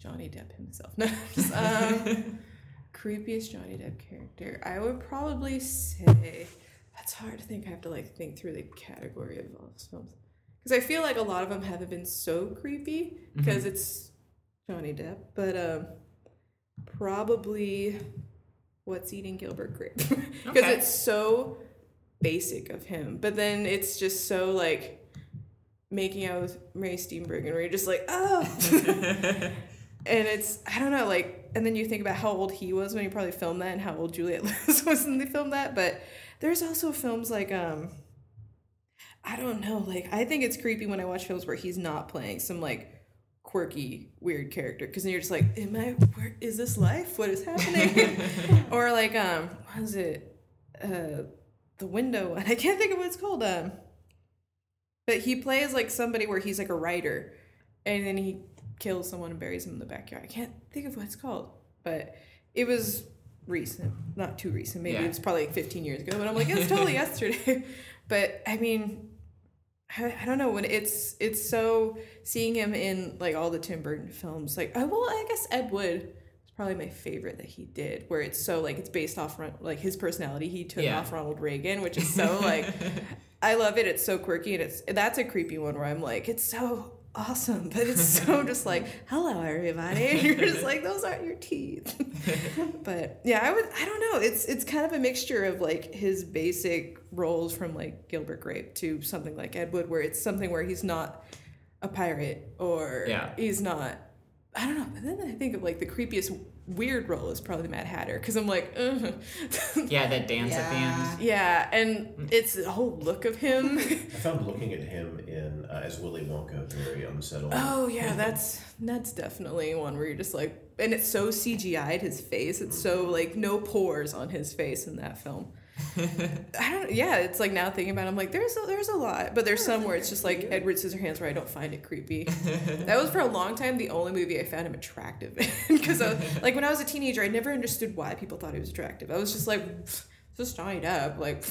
Johnny Depp himself. No, just, um, creepiest Johnny Depp character. I would probably say that's hard to think. I have to like think through the category of all those films because I feel like a lot of them haven't been so creepy because it's Johnny Depp. But um, probably what's eating Gilbert Grape because Okay. it's so basic of him. But then it's just so like making out with Ray Steenburgen where you're just like, oh. and it's I don't know like and then you think about how old he was when he probably filmed that and how old Juliet Lewis was when they filmed that but there's also films like um I don't know like I think it's creepy when I watch films where he's not playing some like quirky weird character because then you're just like am I where is this life? What is happening? Or like um what is it? Uh the window one. I can't think of what it's called um but he plays like somebody where he's like a writer and then he kills someone and buries him in the backyard. I can't think of what it's called, but it was recent, not too recent. Maybe Yeah. it was probably like 15 years ago, but I'm like, it's totally yesterday. But I mean, I, I don't know when it's it's so seeing him in like all the Tim Burton films. Like, oh well, I guess Ed Wood is probably my favorite that he did, where it's so like it's based off like his personality. He took Yeah. off Ronald Reagan, which is so like I love it. It's so quirky and it's that's a creepy one where I'm like, it's so awesome, but it's so just like, hello everybody. And you're just like, those aren't your teeth. but yeah, I would I don't know. It's it's kind of a mixture of like his basic roles from like Gilbert Grape to something like Ed Wood, where it's something where he's not a pirate or Yeah. he's not I don't know. But then I think of like the creepiest weird role is probably Mad Hatter because I'm like, Ugh. Yeah, that dance at the end. yeah, and it's the whole look of him. I found looking at him in uh, as Willy Wonka very unsettling. Oh yeah, that's that's definitely one where you're just like, and it's so CGI'd his face. It's so like no pores on his face in that film. I don't. Yeah, it's like now thinking about, it, I'm like, there's a, there's a lot, but there's some where it's just like Edward Scissorhands where I don't find it creepy. that was for a long time the only movie I found him attractive in because like when I was a teenager, I never understood why people thought he was attractive. I was just like, "Pfft, just Johnny Depp, like.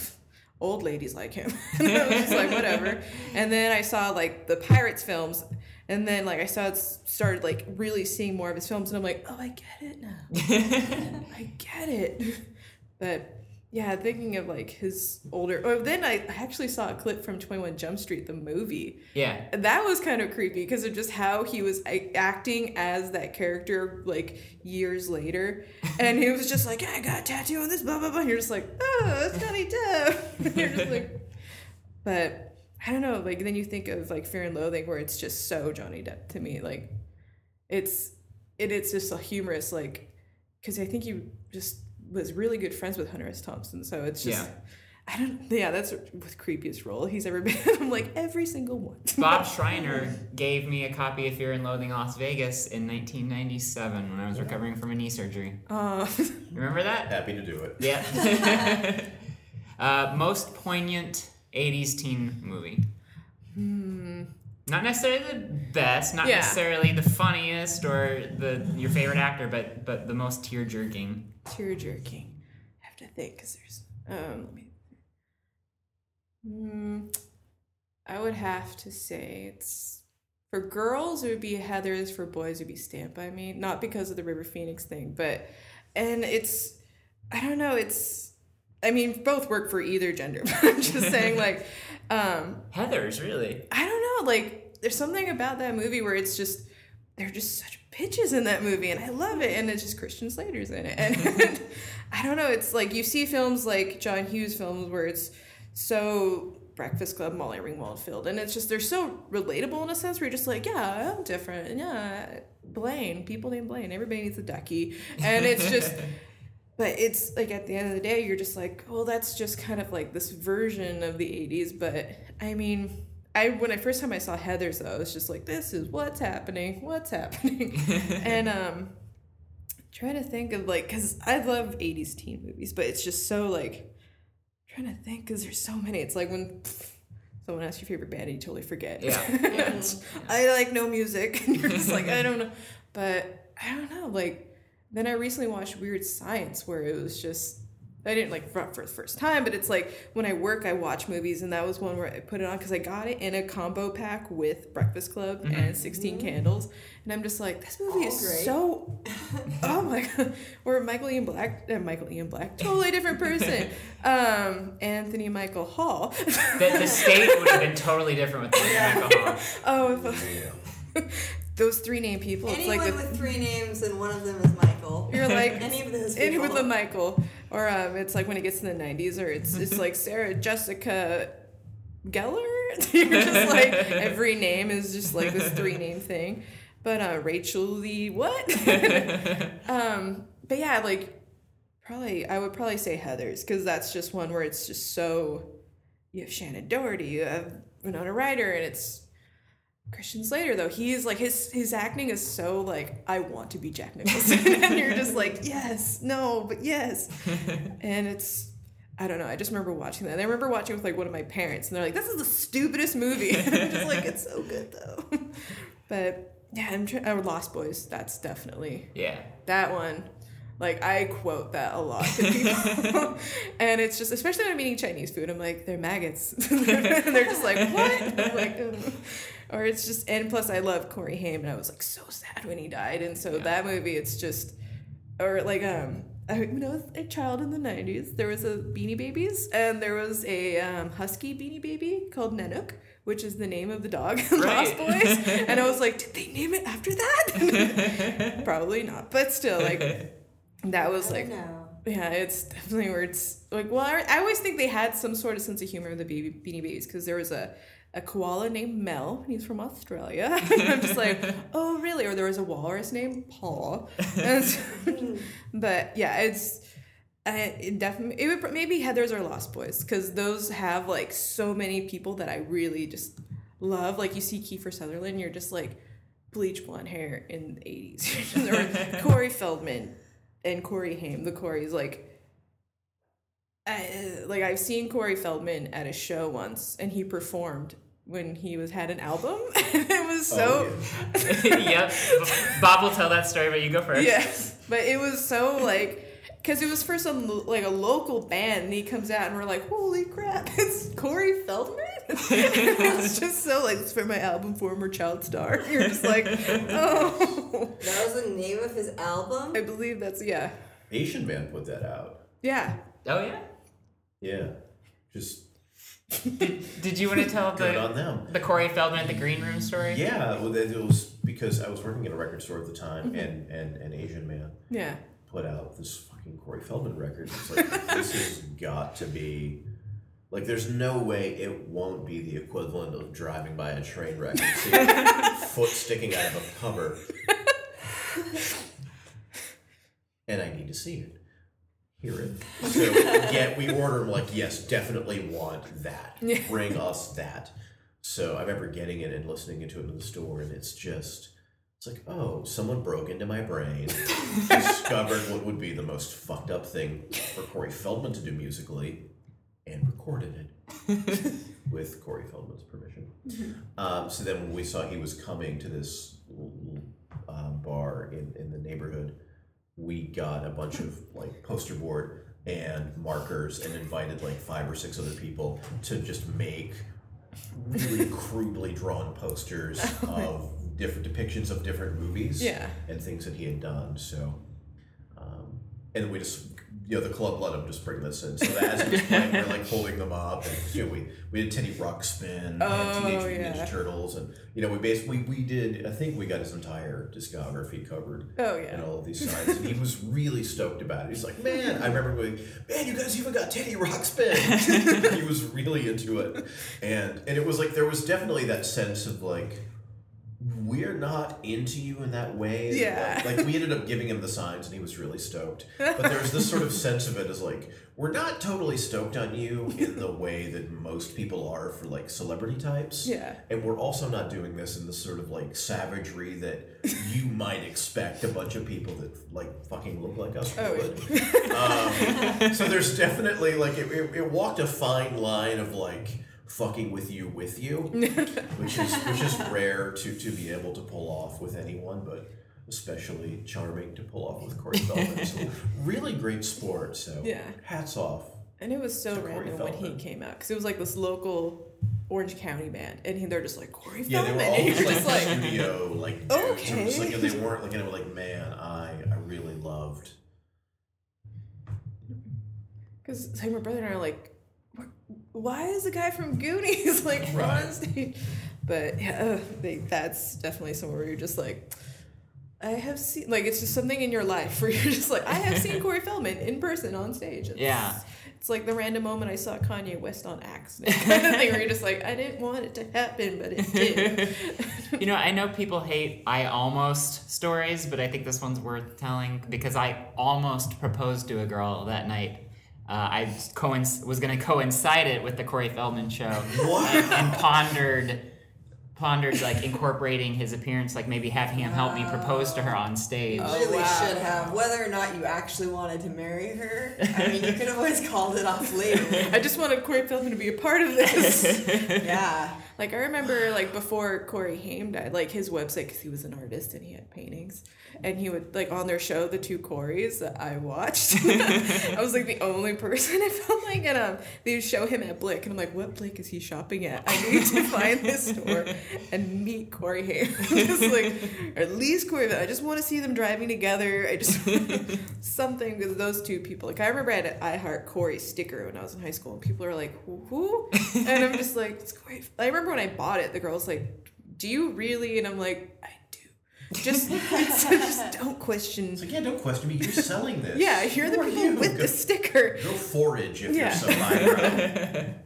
Old ladies like him. and I was just like, whatever. And then I saw like the Pirates films, and then like I saw started like really seeing more of his films, and I'm like, oh, I get it now. I get it. But yeah, thinking of like his older. Oh, then I actually saw a clip from Twenty One Jump Street, the movie. Yeah. That was kind of creepy because of just how he was acting as that character like years later, and he was just like, "I got a tattoo on this, blah blah blah." And you're just like, "Oh, it's Johnny Depp." You're just like, but I don't know. Like then you think of like Fear and Loathing, where it's just so Johnny Depp to me. Like it's it, it's just a humorous like because I think you just was really good friends with Hunter S. Thompson. So it's just. Yeah. I don't. Yeah, that's with creepiest role he's ever been. I'm like every single one. Bob Schreiner gave me a copy of Fear and Loathing Las Vegas in 1997 when I was recovering from a knee surgery. Uh, Remember that? Happy to do it. Yeah. uh, most poignant 80s teen movie. Hmm. Not necessarily the best, not. Yeah. necessarily the funniest or the your favorite actor, but but the most tear jerking. Tear jerking. I have to think because there's. Um, let me. Mm, I would have to say it's for girls it would be Heathers. For boys it would be Stand by Me. Not because of the River Phoenix thing, but and it's I don't know. It's I mean both work for either gender. But I'm just saying like um, Heathers really. I don't know, like there's something about that movie where it's just they're just such bitches in that movie and I love it and it's just Christian Slater's in it. And I don't know, it's like you see films like John Hughes films where it's so Breakfast Club, Molly Ringwald filled, and it's just they're so relatable in a sense where you're just like, yeah, I'm different, and yeah, Blaine, people named Blaine, everybody needs a ducky, and it's just but it's like at the end of the day you're just like well that's just kind of like this version of the 80s but i mean i when i first time i saw heathers though i was just like this is what's happening what's happening? And um trying to think of like because i love 80s teen movies but it's just so like trying to think because there's so many. It's like when someone asks your favorite band and you totally forget. Yeah. i like no music. And you're just like i don't know. But I don't know, like then I recently watched Weird Science where it was just I didn't like for, for the first time, but it's like when I work, I watch movies, and that was one where I put it on because I got it in a combo pack with Breakfast Club and 16 Candles, and I'm just like, this movie is great. so, oh my god, or Michael Ian Black, uh, Michael Ian Black, totally different person, um, Anthony Michael Hall. The, the state would have been totally different with Anthony Michael Hall. oh, if, those three name people, it's Anyone like the, with three names and one of them is Michael. You're like any of those people. with the Michael, or um, it's like when it gets to the '90s, or it's it's like Sarah Jessica Geller. You're just like every name is just like this three name thing. But uh, Rachel Lee, what? um, but yeah, like probably I would probably say Heathers because that's just one where it's just so. You have Shannen Doherty, you have Winona Ryder, and it's Christian Slater though he's like his his acting is so like I want to be Jack Nicholson and you're just like yes no but yes and it's I don't know I just remember watching that and I remember watching it with like one of my parents and they're like this is the stupidest movie and I'm just like it's so good though but yeah I'm trying oh, uh, Lost Boys that's definitely Yeah. that one like I quote that a lot to people, and it's just especially when I'm eating Chinese food. I'm like, they're maggots, and they're just like, what? I'm like. Or it's just, and plus I love Corey Haim, and I was like so sad when he died, and so that movie, it's just, or like um. I, when I was a child in the 90s, there was a Beanie Babies, and there was a um, husky Beanie Baby called Nanook, which is the name of the dog in Lost Boys. And I was like, did they name it after that? Probably not, but still, like, that was like No. yeah it's definitely where it's like well I, I always think they had some sort of sense of humor in the baby beanie babies because there was a a koala named Mel, he's from Australia. I'm just like, oh, really? Or there was a walrus named Paul. So- but yeah, it's uh, it definitely it would maybe Heathers or Lost Boys because those have like so many people that I really just love. Like you see Kiefer Sutherland, you're just like bleach blonde hair in the 80s. or Corey Feldman and Corey Haim. The Corey's like. I, uh, like I've seen Corey Feldman at a show once, and he performed when he was had an album. and it was so Oh, yep. Bob will tell that story, but you go first. Yes, but it was so like because it was for some like a local band, and he comes out, and we're like, "Holy crap, it's Corey Feldman!" it's just so like it's for my album, former child star. You're just like, oh, That was the name of his album. I believe that's yeah, Asian Man put that out. yeah. Oh yeah. Yeah. Just Did you want to tell the the Corey Feldman at the green room story? Yeah, well, it was because I was working at a record store at the time, Mm-hmm. and, and an Asian Man Yeah. put out this fucking Corey Feldman record. It's like this has got to be like there's no way it won't be the equivalent of driving by a train wreck and seeing a foot sticking out of a cover. and I need to see it. Hear it. So yeah, we order them like, yes, definitely want that. Bring us that. So I remember getting it and listening to it in the store, and it's just it's like, oh, someone broke into my brain, discovered what would be the most fucked up thing for Corey Feldman to do musically, and recorded it with Corey Feldman's permission. Um, so then when we saw he was coming to this um, bar in, in the neighborhood, we got a bunch of like poster board and markers and invited like five or six other people to just make really crudely drawn posters of different depictions of different movies Yeah. and things that he had done. So, um, and we just, you know, the club let him just bring this in. So as he was playing, we're like holding them up, and you know, we we did Teddy Ruxpin, Oh, and Teenage Mutant yeah. Ninja Turtles, and you know, we basically we did. I think we got his entire discography covered. Oh, yeah. And all of these sides, and he was really stoked about it. He's like, "Man, I remember going, man, you guys even got Teddy Ruxpin." he was really into it, and and it was like there was definitely that sense of like we're not into you in that way. Yeah. Like, like, we ended up giving him the signs and he was really stoked. But there's this sort of sense of it as like, we're not totally stoked on you in the way that most people are for like celebrity types. Yeah. And we're also not doing this in the sort of like savagery that you might expect a bunch of people that like fucking look like us Oh, would. um, so there's definitely like it, it, it walked a fine line of like fucking with you with you which is which is rare to to be able to pull off with anyone but especially charming to pull off with Corey Feldman. so really great sport. So Yeah. hats off. And it was so random when he came out because it was like this local Orange County band, and he, they're just like Corey Yeah, they were all just just like, like, studio, like dudes. It was like, Okay. and they weren't like, and they were like, man, I, I really loved. because like my brother and I are like, "What- why is the guy from Goonies like Right. on stage? But yeah, they, that's definitely somewhere where you're just like. I have seen like it's just something in your life where you're just like I have seen Corey Feldman in person on stage. It's, Yeah. it's like the random moment I saw Kanye West on accident kind of thing where you're just like I didn't want it to happen, but it did. You know, I know people hate I almost stories, but I think this one's worth telling because I almost proposed to a girl that night. Uh, I coinc- was going to coincide it with the Corey Feldman show What? and pondered pondered like incorporating his appearance, like maybe having him help me propose to her on stage. You really wow. should have. Whether or not you actually wanted to marry her, I mean, you could have always called it off later. I just wanted Corey Feldman to be a part of this. Yeah. Like I remember, like before Corey Haim died, like his website because he was an artist and he had paintings, and he would like on their show, the two Corys that I watched. I was like the only person I felt like, and um, they would show him at Blick, and I'm like, what Blick is he shopping at? I need to find this store and meet Corey Haim. just like, or at least Corey. I just want to see them driving together. I just something because those two people. Like I remember I had an I Heart Corey sticker when I was in high school, and people are like, "Who?" And I'm just like, "It's Corey." I remember when I bought it, the girl's like, "Do you really?" And I'm like, "I do." Just, just don't question. It's like, yeah, don't question me. You're selling this. Yeah, you're the Who are people you? with Go, the sticker. go forage if Yeah. you're so vibrant.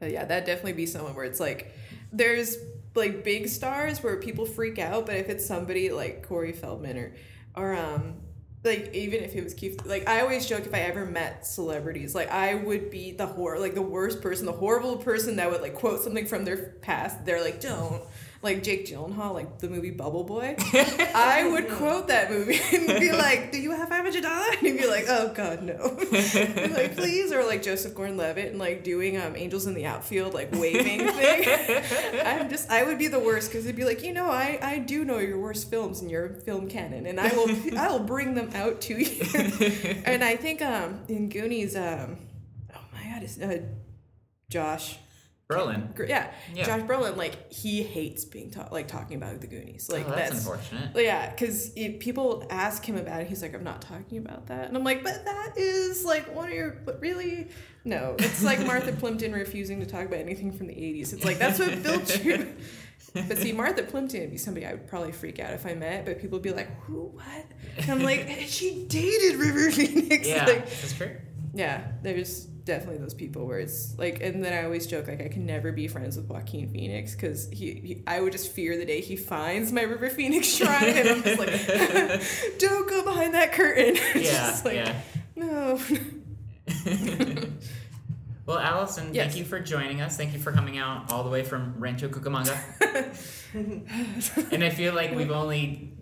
But yeah, that'd definitely be someone where it's like, there's like big stars where people freak out, but if it's somebody like Corey Feldman or, or um, like even if it was Keith, like I always joke if I ever met celebrities, like I would be the horror, like the worst person, the horrible person that would like quote something from their past. They're like, don't. Like Jake Gyllenhaal, like the movie Bubble Boy, I would quote that movie and be like, "Do you have five hundred dollars?" And he'd be like, "Oh God, no!" Be like, please, or like Joseph Gordon-Levitt and like doing um Angels in the Outfield, like waving thing. I'm just, I would be the worst because it'd be like, you know, I I do know your worst films in your film canon, and I will I will bring them out to you. and I think um in Goonies um oh my God, it's uh, Josh. Berlin. Gr- Yeah, Yeah. Josh Brolin, like he hates being ta- like talking about the Goonies. Like oh, that's, that's unfortunate. yeah, because people ask him about it. He's like, I'm not talking about that. And I'm like, but that is like one of your, but really? No. It's like Martha Plimpton refusing to talk about anything from the 80s. It's like, that's what built you. But see, Martha Plimpton would be somebody I would probably freak out if I met, but people would be like, who, what? And I'm like, she dated River Phoenix. Yeah, Like, that's true. yeah, there's definitely those people where it's like, and then I always joke like I can never be friends with Joaquin Phoenix because he, he, I would just fear the day he finds my River Phoenix shrine, and I'm just like, don't go behind that curtain. Yeah, just like, yeah. no. Well, Allison, Yes. thank you for joining us. Thank you for coming out all the way from Rancho Cucamonga. and I feel like we've only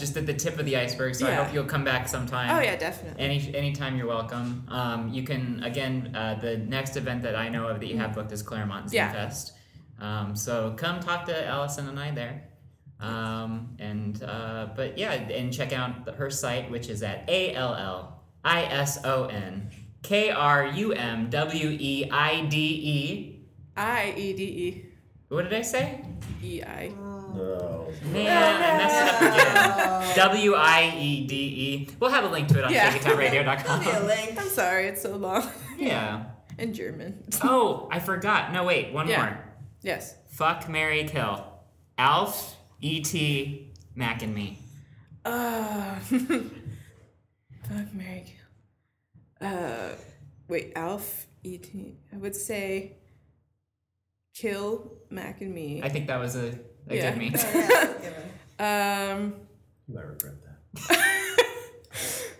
just at the tip of the iceberg, so I hope you'll come back sometime. oh yeah, definitely. Any anytime you're welcome. Um, you can again uh, the next event that I know of that you have booked is Claremont Zine Yeah. Fest. Um, so come talk to Allison and I there. Um, and uh, but yeah, and check out the, her site, which is at a l l i s o n k r u m w e i d e. I E D What did I say? E I. No. Man, I messed it up again. W I E D E. We'll have a link to it on Yeah. A shakytownradio.com. link. I'm sorry, it's so long. Yeah. In German. Oh, I forgot. No, wait, one Yeah. more. Yes. Fuck Mary Kill. Alf, E.T., Mac and me. Uh, fuck Mary. Kill. Uh, wait, Alf E.T. I would say kill Mac and me. I think that was a, a Yeah. good me. Oh, yeah, that's a given. Um, You might regret that.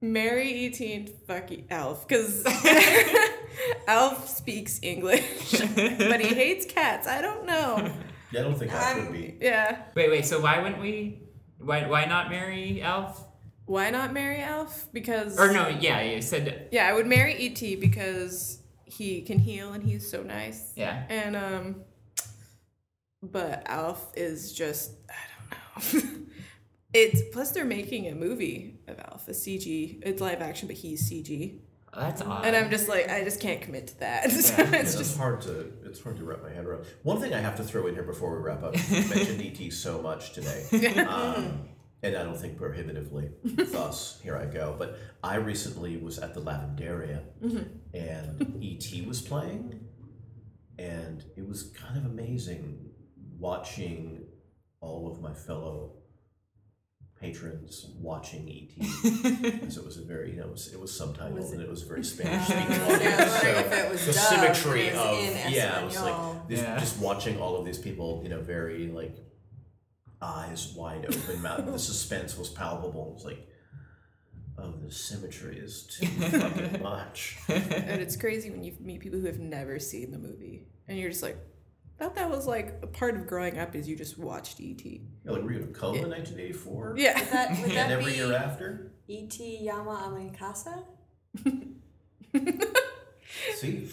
marry E.T. and fuck Alf because Alf speaks English, but he hates cats. I don't know. Yeah, I don't think that I'm- would be. Yeah. wait, wait, so why wouldn't we? Why, why not marry Alf? Why not marry Alf? Because Or no, yeah, you said, Yeah, I would marry E.T. because he can heal and he's so nice. yeah. And um but Alf is just I don't know. It's plus they're making a movie of Alpha CG. It's live action, but he's CG, Oh, that's odd. and I'm just like, I just can't commit to that. So it's it's just hard to it's hard to wrap my head around. One thing I have to throw in here before we wrap up. You mentioned ET so much today, um, and I don't think prohibitively. Thus, here I go. But I recently was at the Lavendaria, and ET was playing, and it was kind of amazing watching all of my fellow patrons watching ET because it was a very you know it was, it was subtitled and it was very Spanish speaking Yeah, I was audience. wondering So if it was the dubbed, symmetry it was of in yeah, it was like this, Yeah. just watching all of these people, you know, very like eyes wide open, mouth. the suspense was palpable. It was like, oh, the symmetry is too fucking much. and it's crazy when you meet people who have never seen the movie, and you're just like, thought that was like a part of growing up is you just watched ET. You know, like were you in coma in 1984? Yeah. Would that, would that And every be year after? E.T. Yama Amikasa? See,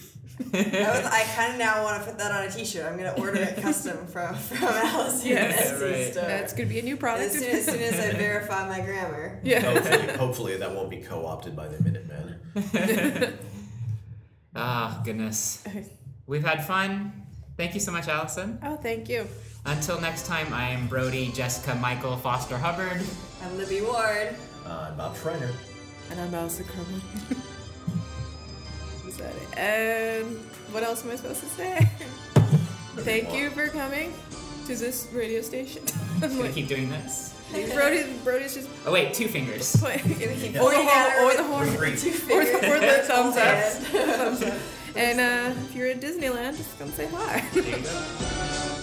I, was, I kind of now want to put that on a T-shirt. I'm gonna order it custom from from Alice. Yes. Etsy Right. store. That's gonna be a new product. As soon, as soon as I verify my grammar. yeah. hopefully, hopefully that won't be co-opted by the Minutemen. Ah, goodness. We've had fun. Thank you so much, Allison. Oh, thank you. Until next time, I am Brody Jessica Michael Foster Hubbard. I'm Libby Ward. Uh, I'm Bob Schreiner. And I'm Elsa Crumlin. Was it? And what else am I supposed to say? Thank you for coming to this radio station. I'm Gonna like, keep doing this. Brody, Brody's just Oh wait, two fingers. Or the horn, or the horn, or the, or the thumbs up. thumbs up. And uh, if you're at Disneyland, just come say hi. There you go.